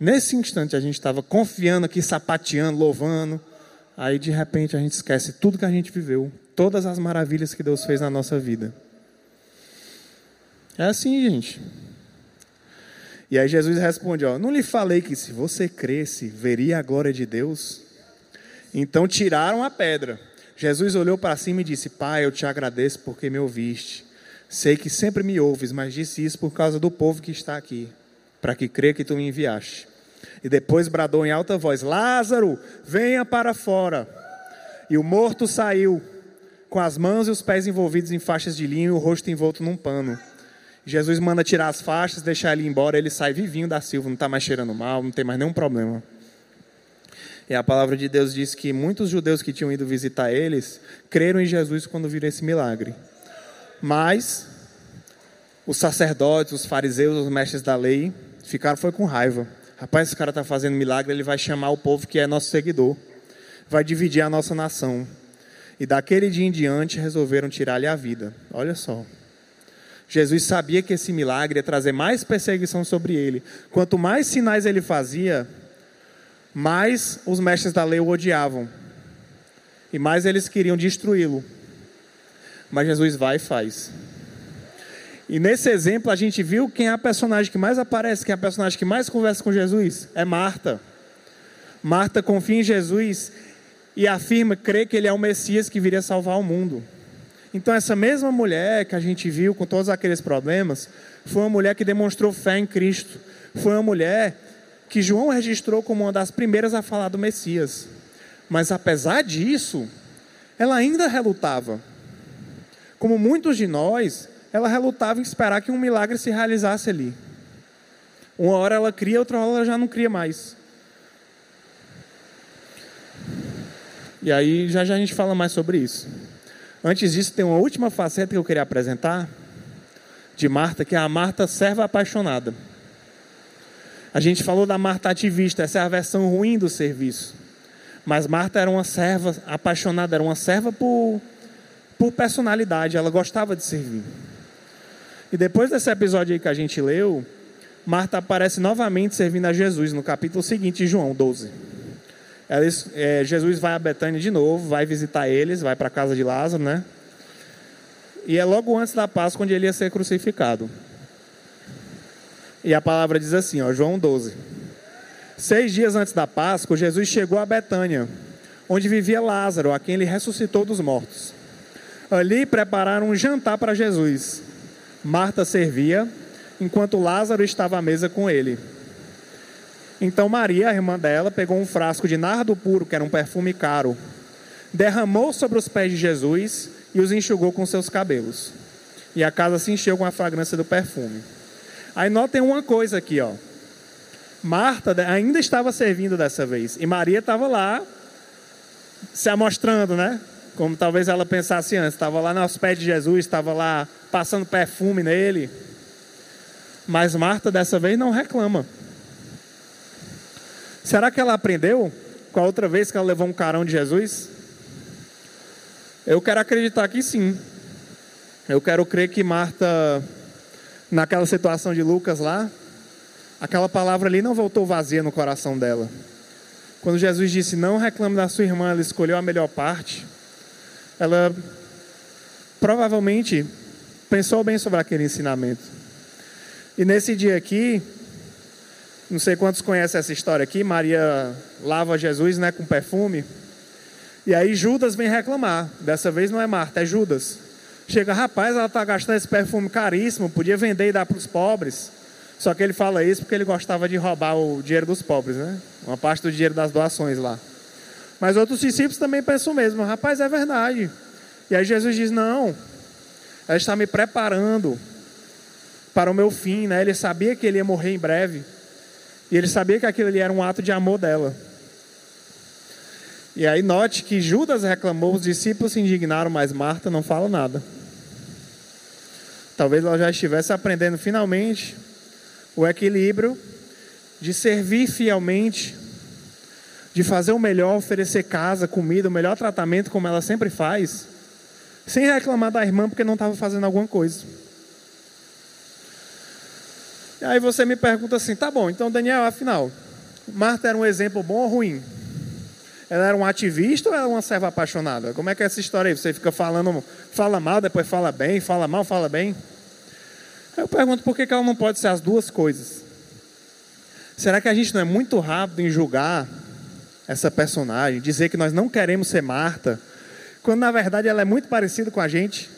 Nesse instante a gente estava confiando aqui, sapateando, louvando. Aí de repente a gente esquece tudo que a gente viveu, todas as maravilhas que Deus fez na nossa vida. É assim, gente. E aí Jesus responde: ó, Não lhe falei que se você cresce, veria a glória de Deus? Então tiraram a pedra. Jesus olhou para cima e disse: Pai, eu te agradeço porque me ouviste. Sei que sempre me ouves, mas disse isso por causa do povo que está aqui para que crê que tu me enviaste. E depois bradou em alta voz: Lázaro, venha para fora. E o morto saiu, com as mãos e os pés envolvidos em faixas de linho e o rosto envolto num pano. Jesus manda tirar as faixas, deixar ele embora, ele sai vivinho da silva, não está mais cheirando mal, não tem mais nenhum problema. E a palavra de Deus diz que muitos judeus que tinham ido visitar eles creram em Jesus quando viram esse milagre. Mas os sacerdotes, os fariseus, os mestres da lei Ficaram foi com raiva. Rapaz, esse cara está fazendo milagre, ele vai chamar o povo que é nosso seguidor. Vai dividir a nossa nação. E daquele dia em diante resolveram tirar-lhe a vida. Olha só. Jesus sabia que esse milagre ia trazer mais perseguição sobre ele. Quanto mais sinais ele fazia, mais os mestres da lei o odiavam. E mais eles queriam destruí-lo. Mas Jesus vai e faz. E nesse exemplo a gente viu quem é a personagem que mais aparece, quem é a personagem que mais conversa com Jesus? É Marta. Marta confia em Jesus e afirma crer que ele é o Messias que viria salvar o mundo. Então, essa mesma mulher que a gente viu com todos aqueles problemas, foi uma mulher que demonstrou fé em Cristo. Foi uma mulher que João registrou como uma das primeiras a falar do Messias. Mas, apesar disso, ela ainda relutava. Como muitos de nós, ela relutava em esperar que um milagre se realizasse ali. Uma hora ela cria, outra hora ela já não cria mais. E aí já já a gente fala mais sobre isso. Antes disso, tem uma última faceta que eu queria apresentar de Marta, que é a Marta serva apaixonada. A gente falou da Marta ativista, essa é a versão ruim do serviço. Mas Marta era uma serva apaixonada, era uma serva por, por personalidade, ela gostava de servir. E depois desse episódio aí que a gente leu, Marta aparece novamente servindo a Jesus no capítulo seguinte João 12. Eles, é, Jesus vai a Betânia de novo, vai visitar eles, vai para a casa de Lázaro, né? E é logo antes da Páscoa onde ele ia ser crucificado. E a palavra diz assim, ó, João 12. Seis dias antes da Páscoa, Jesus chegou a Betânia, onde vivia Lázaro, a quem ele ressuscitou dos mortos. Ali prepararam um jantar para Jesus. Marta servia, enquanto Lázaro estava à mesa com ele. Então Maria, a irmã dela, pegou um frasco de nardo puro, que era um perfume caro, derramou sobre os pés de Jesus e os enxugou com seus cabelos. E a casa se encheu com a fragrância do perfume. Aí notem uma coisa aqui, ó. Marta ainda estava servindo dessa vez e Maria estava lá se amostrando, né? Como talvez ela pensasse antes, estava lá nos pés de Jesus, estava lá passando perfume nele. Mas Marta dessa vez não reclama. Será que ela aprendeu com a outra vez que ela levou um carão de Jesus? Eu quero acreditar que sim. Eu quero crer que Marta, naquela situação de Lucas lá, aquela palavra ali não voltou vazia no coração dela. Quando Jesus disse: Não reclame da sua irmã, ela escolheu a melhor parte. Ela provavelmente pensou bem sobre aquele ensinamento. E nesse dia aqui, não sei quantos conhecem essa história aqui. Maria lava Jesus né, com perfume. E aí Judas vem reclamar. Dessa vez não é Marta, é Judas. Chega, rapaz, ela está gastando esse perfume caríssimo, podia vender e dar para os pobres. Só que ele fala isso porque ele gostava de roubar o dinheiro dos pobres, né? Uma parte do dinheiro das doações lá. Mas outros discípulos também pensam mesmo, rapaz, é verdade. E aí Jesus diz: não, ela está me preparando para o meu fim, né? Ele sabia que ele ia morrer em breve. E ele sabia que aquilo ali era um ato de amor dela. E aí note que Judas reclamou, os discípulos se indignaram, mas Marta não fala nada. Talvez ela já estivesse aprendendo finalmente o equilíbrio de servir fielmente, de fazer o melhor, oferecer casa, comida, o melhor tratamento, como ela sempre faz, sem reclamar da irmã porque não estava fazendo alguma coisa. Aí você me pergunta assim: tá bom, então Daniel, afinal, Marta era um exemplo bom ou ruim? Ela era um ativista ou era uma serva apaixonada? Como é que é essa história aí? Você fica falando, fala mal, depois fala bem, fala mal, fala bem. Eu pergunto por que ela não pode ser as duas coisas? Será que a gente não é muito rápido em julgar essa personagem, dizer que nós não queremos ser Marta, quando na verdade ela é muito parecida com a gente?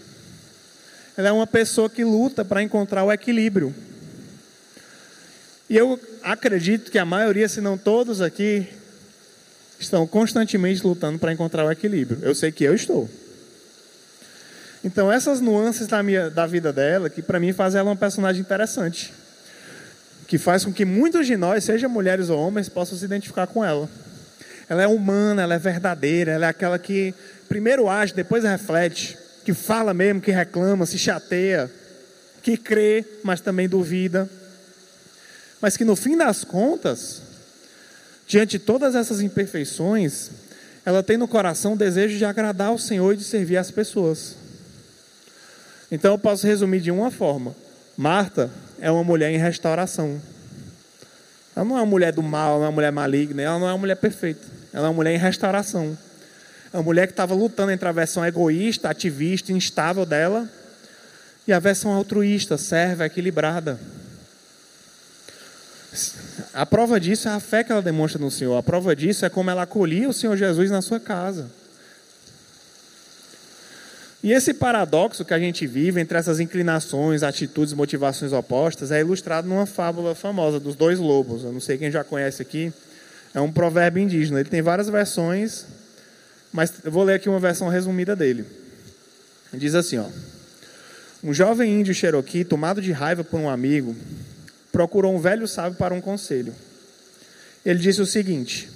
Ela é uma pessoa que luta para encontrar o equilíbrio e eu acredito que a maioria, se não todos aqui, estão constantemente lutando para encontrar o equilíbrio. Eu sei que eu estou. Então, essas nuances da, minha, da vida dela, que para mim fazem ela uma personagem interessante, que faz com que muitos de nós, seja mulheres ou homens, possam se identificar com ela. Ela é humana, ela é verdadeira, ela é aquela que primeiro age, depois reflete, que fala mesmo, que reclama, se chateia, que crê, mas também duvida mas que no fim das contas, diante de todas essas imperfeições, ela tem no coração o desejo de agradar ao Senhor e de servir as pessoas. Então eu posso resumir de uma forma: Marta é uma mulher em restauração. Ela não é uma mulher do mal, não é uma mulher maligna, ela não é uma mulher perfeita. Ela é uma mulher em restauração. É uma mulher que estava lutando entre a versão egoísta, ativista, instável dela e a versão altruísta, serva, equilibrada. A prova disso é a fé que ela demonstra no Senhor. A prova disso é como ela acolhia o Senhor Jesus na sua casa. E esse paradoxo que a gente vive entre essas inclinações, atitudes, motivações opostas é ilustrado numa fábula famosa dos dois lobos. Eu não sei quem já conhece aqui. É um provérbio indígena. Ele tem várias versões, mas eu vou ler aqui uma versão resumida dele. Diz assim, ó: Um jovem índio Cherokee, tomado de raiva por um amigo, procurou um velho sábio para um conselho. Ele disse o seguinte: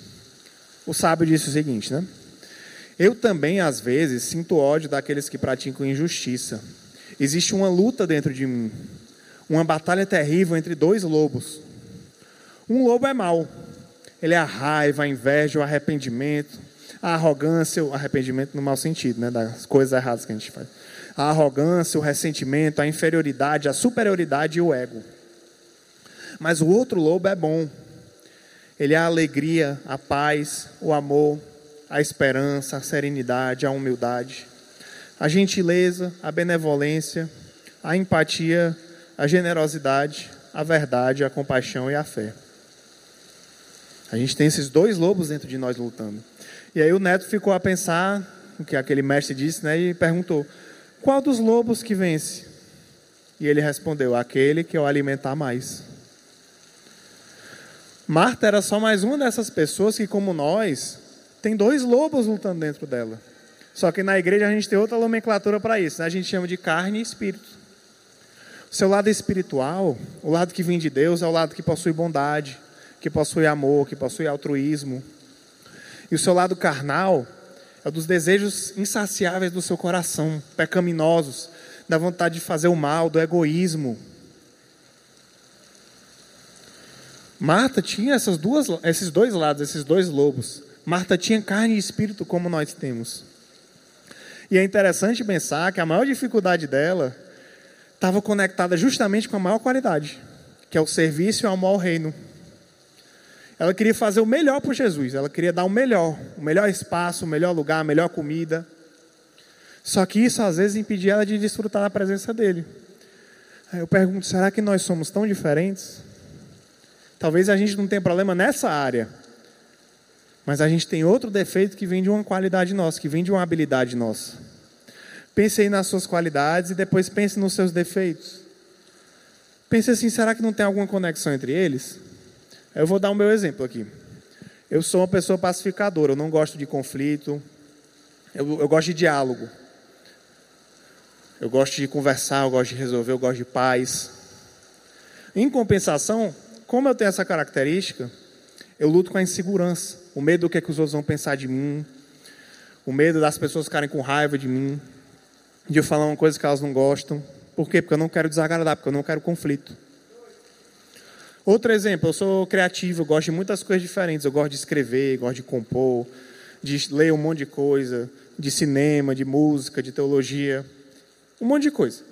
O sábio disse o seguinte, né? Eu também, às vezes, sinto ódio daqueles que praticam injustiça. Existe uma luta dentro de mim, uma batalha terrível entre dois lobos. Um lobo é mau, ele é a raiva, a inveja, o arrependimento, a arrogância, o arrependimento no mau sentido, né, das coisas erradas que a gente faz. A arrogância, o ressentimento, a inferioridade, a superioridade e o ego. Mas o outro lobo é bom. Ele é a alegria, a paz, o amor, a esperança, a serenidade, a humildade, a gentileza, a benevolência, a empatia, a generosidade, a verdade, a compaixão e a fé. A gente tem esses dois lobos dentro de nós lutando. E aí o neto ficou a pensar o que aquele mestre disse, né, e perguntou: qual dos lobos que vence? E ele respondeu: aquele que eu alimentar mais. Marta era só mais uma dessas pessoas que, como nós, tem dois lobos lutando dentro dela. Só que na igreja a gente tem outra nomenclatura para isso, né? a gente chama de carne e espírito. O seu lado espiritual, o lado que vem de Deus, é o lado que possui bondade, que possui amor, que possui altruísmo. E o seu lado carnal é o dos desejos insaciáveis do seu coração, pecaminosos, da vontade de fazer o mal, do egoísmo. Marta tinha essas duas, esses dois lados, esses dois lobos. Marta tinha carne e espírito como nós temos. E é interessante pensar que a maior dificuldade dela estava conectada justamente com a maior qualidade, que é o serviço ao reino. Ela queria fazer o melhor para Jesus, ela queria dar o melhor, o melhor espaço, o melhor lugar, a melhor comida. Só que isso às vezes impedia ela de desfrutar da presença dele. Aí eu pergunto: será que nós somos tão diferentes? Talvez a gente não tenha problema nessa área, mas a gente tem outro defeito que vem de uma qualidade nossa, que vem de uma habilidade nossa. Pense aí nas suas qualidades e depois pense nos seus defeitos. Pense assim, será que não tem alguma conexão entre eles? Eu vou dar o meu exemplo aqui. Eu sou uma pessoa pacificadora, eu não gosto de conflito, eu, eu gosto de diálogo. Eu gosto de conversar, eu gosto de resolver, eu gosto de paz. Em compensação, como eu tenho essa característica, eu luto com a insegurança o medo do que, é que os outros vão pensar de mim, o medo das pessoas ficarem com raiva de mim, de eu falar uma coisa que elas não gostam. Por quê? Porque eu não quero desagradar, porque eu não quero conflito. Outro exemplo, eu sou criativo, eu gosto de muitas coisas diferentes. Eu gosto de escrever, gosto de compor, de ler um monte de coisa, de cinema, de música, de teologia, um monte de coisa.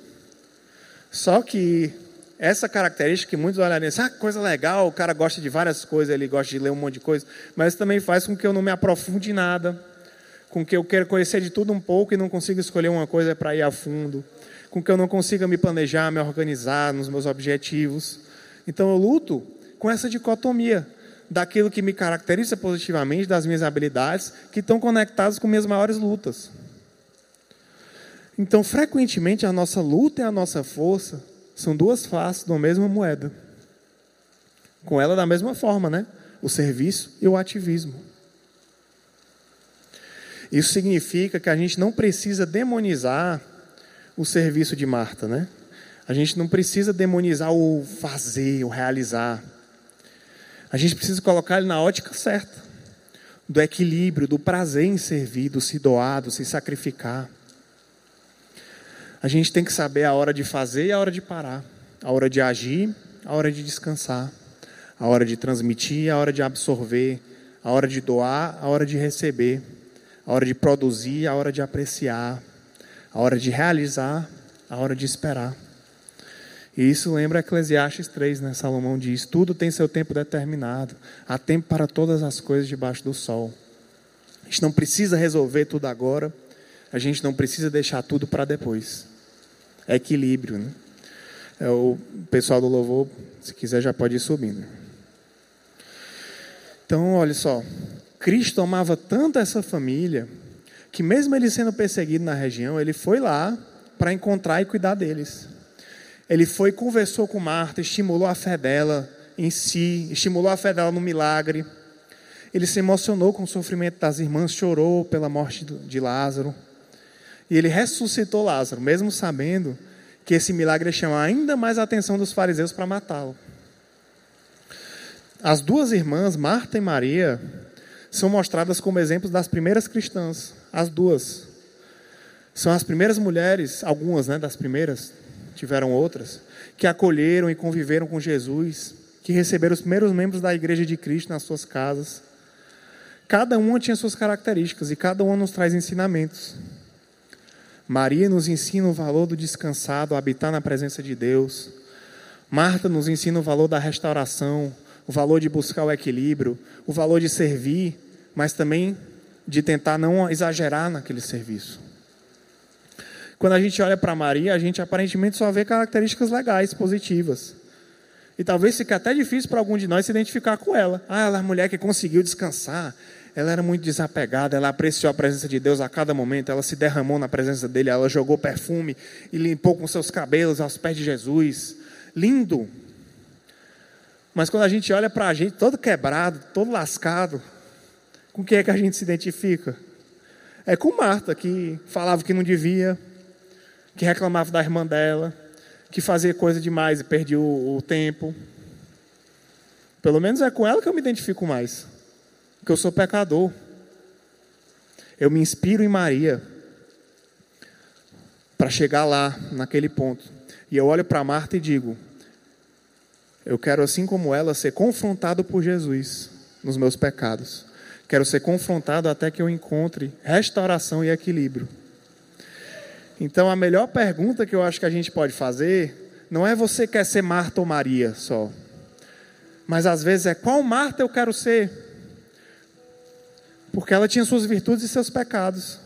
Só que essa característica que muitos olharem assim, ah, coisa legal, o cara gosta de várias coisas, ele gosta de ler um monte de coisa, mas também faz com que eu não me aprofunde em nada, com que eu queira conhecer de tudo um pouco e não consiga escolher uma coisa para ir a fundo, com que eu não consiga me planejar, me organizar nos meus objetivos. Então eu luto com essa dicotomia daquilo que me caracteriza positivamente, das minhas habilidades, que estão conectadas com minhas maiores lutas. Então, frequentemente, a nossa luta e a nossa força são duas faces uma mesma moeda. Com ela da mesma forma, né? O serviço e o ativismo. Isso significa que a gente não precisa demonizar o serviço de Marta, né? A gente não precisa demonizar o fazer, o realizar. A gente precisa colocar ele na ótica certa, do equilíbrio, do prazer em servir, do se doar, do se sacrificar. A gente tem que saber a hora de fazer e a hora de parar, a hora de agir, a hora de descansar, a hora de transmitir, a hora de absorver, a hora de doar, a hora de receber, a hora de produzir, a hora de apreciar, a hora de realizar a hora de esperar. E isso lembra Eclesiastes 3, né? Salomão diz: Tudo tem seu tempo determinado, há tempo para todas as coisas debaixo do sol. A gente não precisa resolver tudo agora, a gente não precisa deixar tudo para depois. É equilíbrio, né? É o pessoal do louvor, se quiser, já pode ir subindo. Então, olha só, Cristo amava tanto essa família que mesmo ele sendo perseguido na região, ele foi lá para encontrar e cuidar deles. Ele foi, conversou com Marta, estimulou a fé dela em si, estimulou a fé dela no milagre. Ele se emocionou com o sofrimento das irmãs, chorou pela morte de Lázaro. E ele ressuscitou Lázaro, mesmo sabendo que esse milagre ia chamar ainda mais a atenção dos fariseus para matá-lo. As duas irmãs, Marta e Maria, são mostradas como exemplos das primeiras cristãs. As duas. São as primeiras mulheres, algumas né, das primeiras, tiveram outras, que acolheram e conviveram com Jesus, que receberam os primeiros membros da igreja de Cristo nas suas casas. Cada uma tinha suas características e cada uma nos traz ensinamentos. Maria nos ensina o valor do descansado, habitar na presença de Deus. Marta nos ensina o valor da restauração, o valor de buscar o equilíbrio, o valor de servir, mas também de tentar não exagerar naquele serviço. Quando a gente olha para Maria, a gente aparentemente só vê características legais, positivas. E talvez fique até difícil para algum de nós se identificar com ela. Ah, ela é a mulher que conseguiu descansar. Ela era muito desapegada, ela apreciou a presença de Deus a cada momento, ela se derramou na presença dele, ela jogou perfume e limpou com seus cabelos aos pés de Jesus. Lindo. Mas quando a gente olha para a gente todo quebrado, todo lascado, com quem é que a gente se identifica? É com Marta, que falava que não devia, que reclamava da irmã dela, que fazia coisa demais e perdia o, o tempo. Pelo menos é com ela que eu me identifico mais, porque eu sou pecador. Eu me inspiro em Maria para chegar lá, naquele ponto. E eu olho para Marta e digo: eu quero, assim como ela, ser confrontado por Jesus nos meus pecados. Quero ser confrontado até que eu encontre restauração e equilíbrio. Então, a melhor pergunta que eu acho que a gente pode fazer não é você quer ser Marta ou Maria só, mas às vezes é qual Marta eu quero ser, porque ela tinha suas virtudes e seus pecados.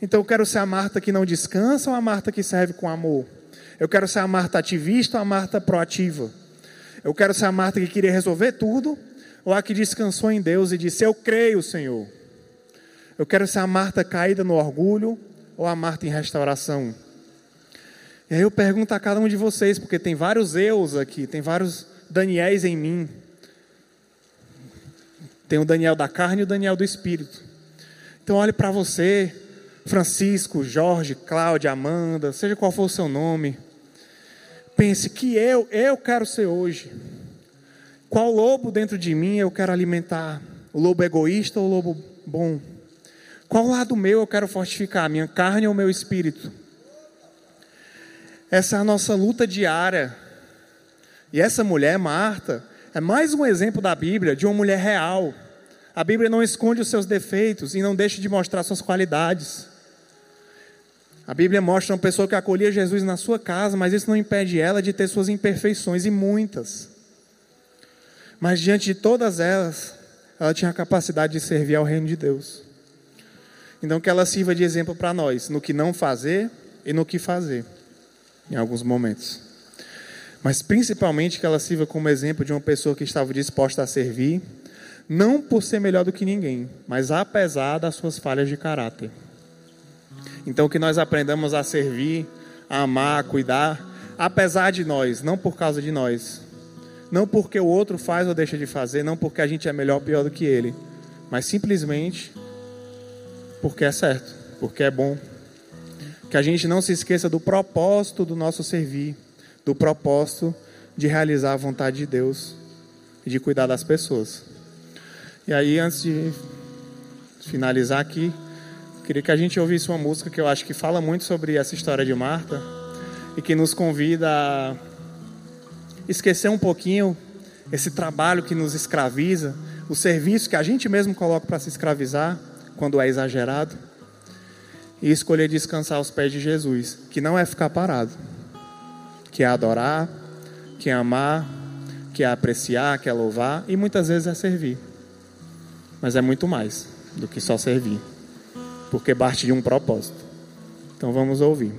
Então, eu quero ser a Marta que não descansa ou a Marta que serve com amor? Eu quero ser a Marta ativista ou a Marta proativa? Eu quero ser a Marta que queria resolver tudo ou a que descansou em Deus e disse: Eu creio, Senhor. Eu quero ser a Marta caída no orgulho ou a Marta em restauração. E aí eu pergunto a cada um de vocês, porque tem vários eus aqui, tem vários Daniéis em mim. Tem o Daniel da carne e o Daniel do espírito. Então olhe para você, Francisco, Jorge, Cláudia, Amanda, seja qual for o seu nome. Pense que eu, eu quero ser hoje. Qual lobo dentro de mim eu quero alimentar? O lobo egoísta ou o lobo bom? Qual lado meu eu quero fortificar? Minha carne ou meu espírito? Essa é a nossa luta diária. E essa mulher, Marta, é mais um exemplo da Bíblia de uma mulher real. A Bíblia não esconde os seus defeitos e não deixa de mostrar suas qualidades. A Bíblia mostra uma pessoa que acolhia Jesus na sua casa, mas isso não impede ela de ter suas imperfeições e muitas. Mas diante de todas elas, ela tinha a capacidade de servir ao reino de Deus. Então que ela sirva de exemplo para nós no que não fazer e no que fazer, em alguns momentos. Mas principalmente que ela sirva como exemplo de uma pessoa que estava disposta a servir, não por ser melhor do que ninguém, mas apesar das suas falhas de caráter. Então que nós aprendamos a servir, a amar, a cuidar, apesar de nós, não por causa de nós. Não porque o outro faz ou deixa de fazer, não porque a gente é melhor ou pior do que ele, mas simplesmente porque é certo, porque é bom. Que a gente não se esqueça do propósito do nosso servir, do propósito de realizar a vontade de Deus e de cuidar das pessoas. E aí, antes de finalizar aqui, Queria que a gente ouvisse uma música que eu acho que fala muito sobre essa história de Marta e que nos convida a esquecer um pouquinho esse trabalho que nos escraviza, o serviço que a gente mesmo coloca para se escravizar quando é exagerado. e escolher descansar aos pés de Jesus, que não é ficar parado, que é adorar, que é amar, que é apreciar, que é louvar e muitas vezes é servir. Mas é muito mais do que só servir, porque parte de um propósito. Então vamos ouvir.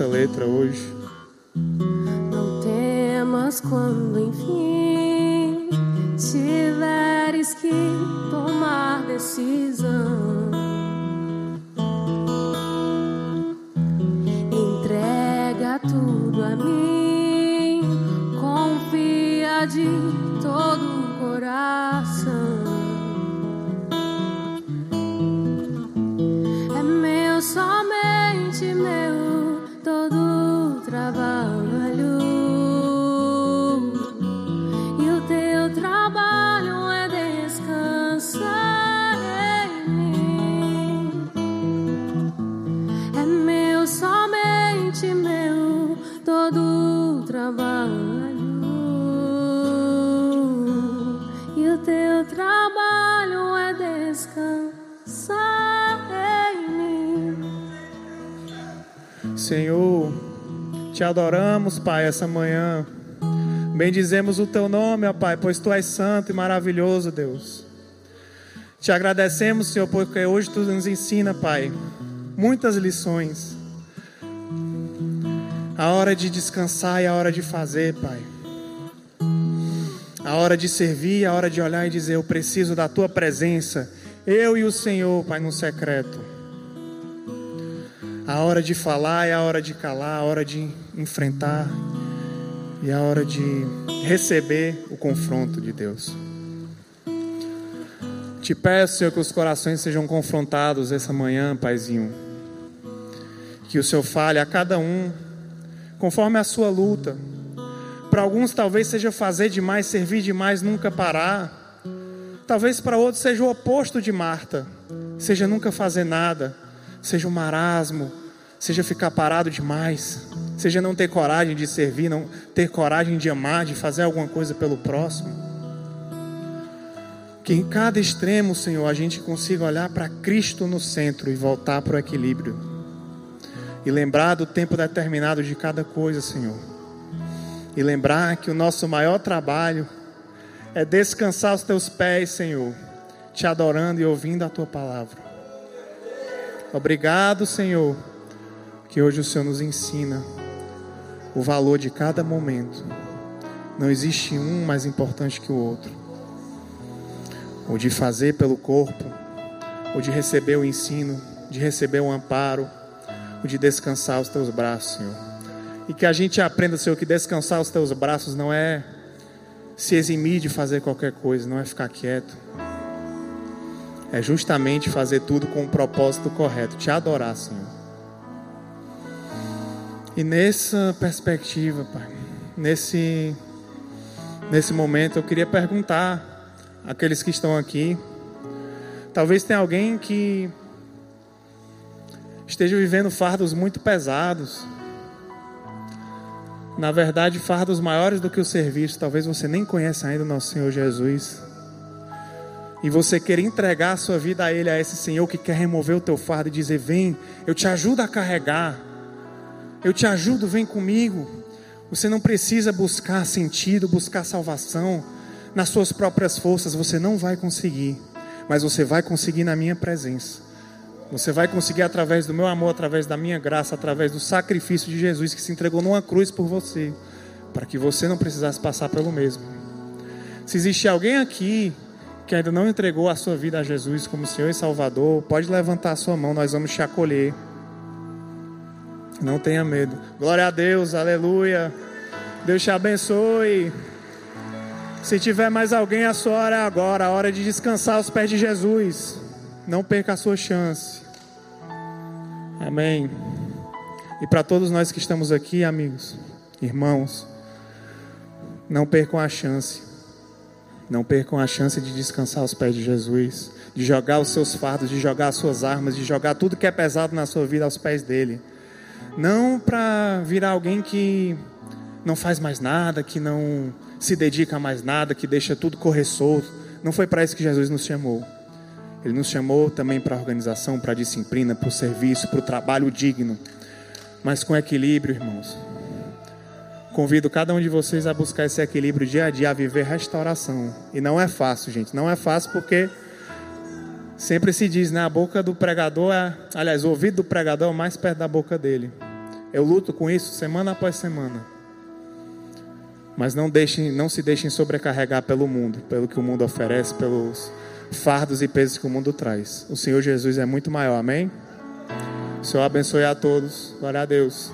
Nessa letra hoje. Não temas quando enfim tiveres que tomar decisão. Senhor, te adoramos, Pai, essa manhã. Bendizemos o teu nome, ó Pai, pois tu és santo e maravilhoso, Deus. Te agradecemos, Senhor, porque hoje tu nos ensina, Pai, muitas lições. A hora de descansar e a hora de fazer, Pai. A hora de servir, a hora de olhar e dizer: Eu preciso da tua presença, eu e o Senhor, Pai, no secreto. A hora de falar e a hora de calar, a hora de enfrentar e a hora de receber o confronto de Deus. Te peço, Senhor, que os corações sejam confrontados essa manhã, Paizinho. Que o Senhor fale a cada um, conforme a sua luta. Para alguns, talvez seja fazer demais, servir demais, nunca parar. Talvez para outros seja o oposto de Marta, seja nunca fazer nada, seja um marasmo, seja ficar parado demais, seja não ter coragem de servir, não ter coragem de amar, de fazer alguma coisa pelo próximo. Que em cada extremo, Senhor, a gente consiga olhar para Cristo no centro e voltar para o equilíbrio. E lembrar do tempo determinado de cada coisa, Senhor. E lembrar que o nosso maior trabalho é descansar os teus pés, Senhor, te adorando e ouvindo a tua palavra. Obrigado, Senhor, que hoje o Senhor nos ensina o valor de cada momento. Não existe um mais importante que o outro. O de fazer pelo corpo, o de receber o ensino, de receber o amparo, o de descansar os teus braços, Senhor. E que a gente aprenda, Senhor, que descansar os teus braços não é se eximir de fazer qualquer coisa, não é ficar quieto. É justamente fazer tudo com o propósito correto, te adorar, Senhor. E nessa perspectiva, Pai, nesse, nesse momento, eu queria perguntar àqueles que estão aqui. Talvez tenha alguém que esteja vivendo fardos muito pesados. Na verdade, fardos maiores do que o serviço. Talvez você nem conheça ainda o nosso Senhor Jesus. e você querer entregar a sua vida a Ele, a esse Senhor que quer remover o teu fardo e dizer: Vem, eu te ajudo a carregar, eu te ajudo, vem comigo. Você não precisa buscar sentido, buscar salvação nas suas próprias forças, você não vai conseguir, mas você vai conseguir na minha presença. Você vai conseguir através do meu amor, através da minha graça, através do sacrifício de Jesus que se entregou numa cruz por você, para que você não precisasse passar pelo mesmo. Se existe alguém aqui que ainda não entregou a sua vida a Jesus como Senhor e Salvador, pode levantar a sua mão, nós vamos te acolher. Não tenha medo. Glória a Deus, aleluia. Deus te abençoe. Se tiver mais alguém, a sua hora é agora, a hora de descansar aos pés de Jesus. Não perca a sua chance. Amém. E para todos nós que estamos aqui, amigos, irmãos, não percam a chance. Não percam a chance de descansar aos pés de Jesus, de jogar os seus fardos, de jogar as suas armas, de jogar tudo que é pesado na sua vida aos pés dele. Não para virar alguém que não faz mais nada, que não se dedica a mais nada, que deixa tudo correr solto. Não foi para isso que Jesus nos chamou. Ele nos chamou também para a organização, para a disciplina, para o serviço, para o trabalho digno, mas com equilíbrio, irmãos. Convido cada um de vocês a buscar esse equilíbrio dia a dia, a viver restauração. E não é fácil, gente. Não é fácil porque sempre se diz, né? A boca do pregador é. Aliás, o ouvido do pregador é o mais perto da boca dele. Eu luto com isso semana após semana. Mas não, deixem, não se deixem sobrecarregar pelo mundo, pelo que o mundo oferece, pelos fardos e pesos que o mundo traz. O Senhor Jesus é muito maior, amém? O Senhor abençoe a todos. Glória a Deus.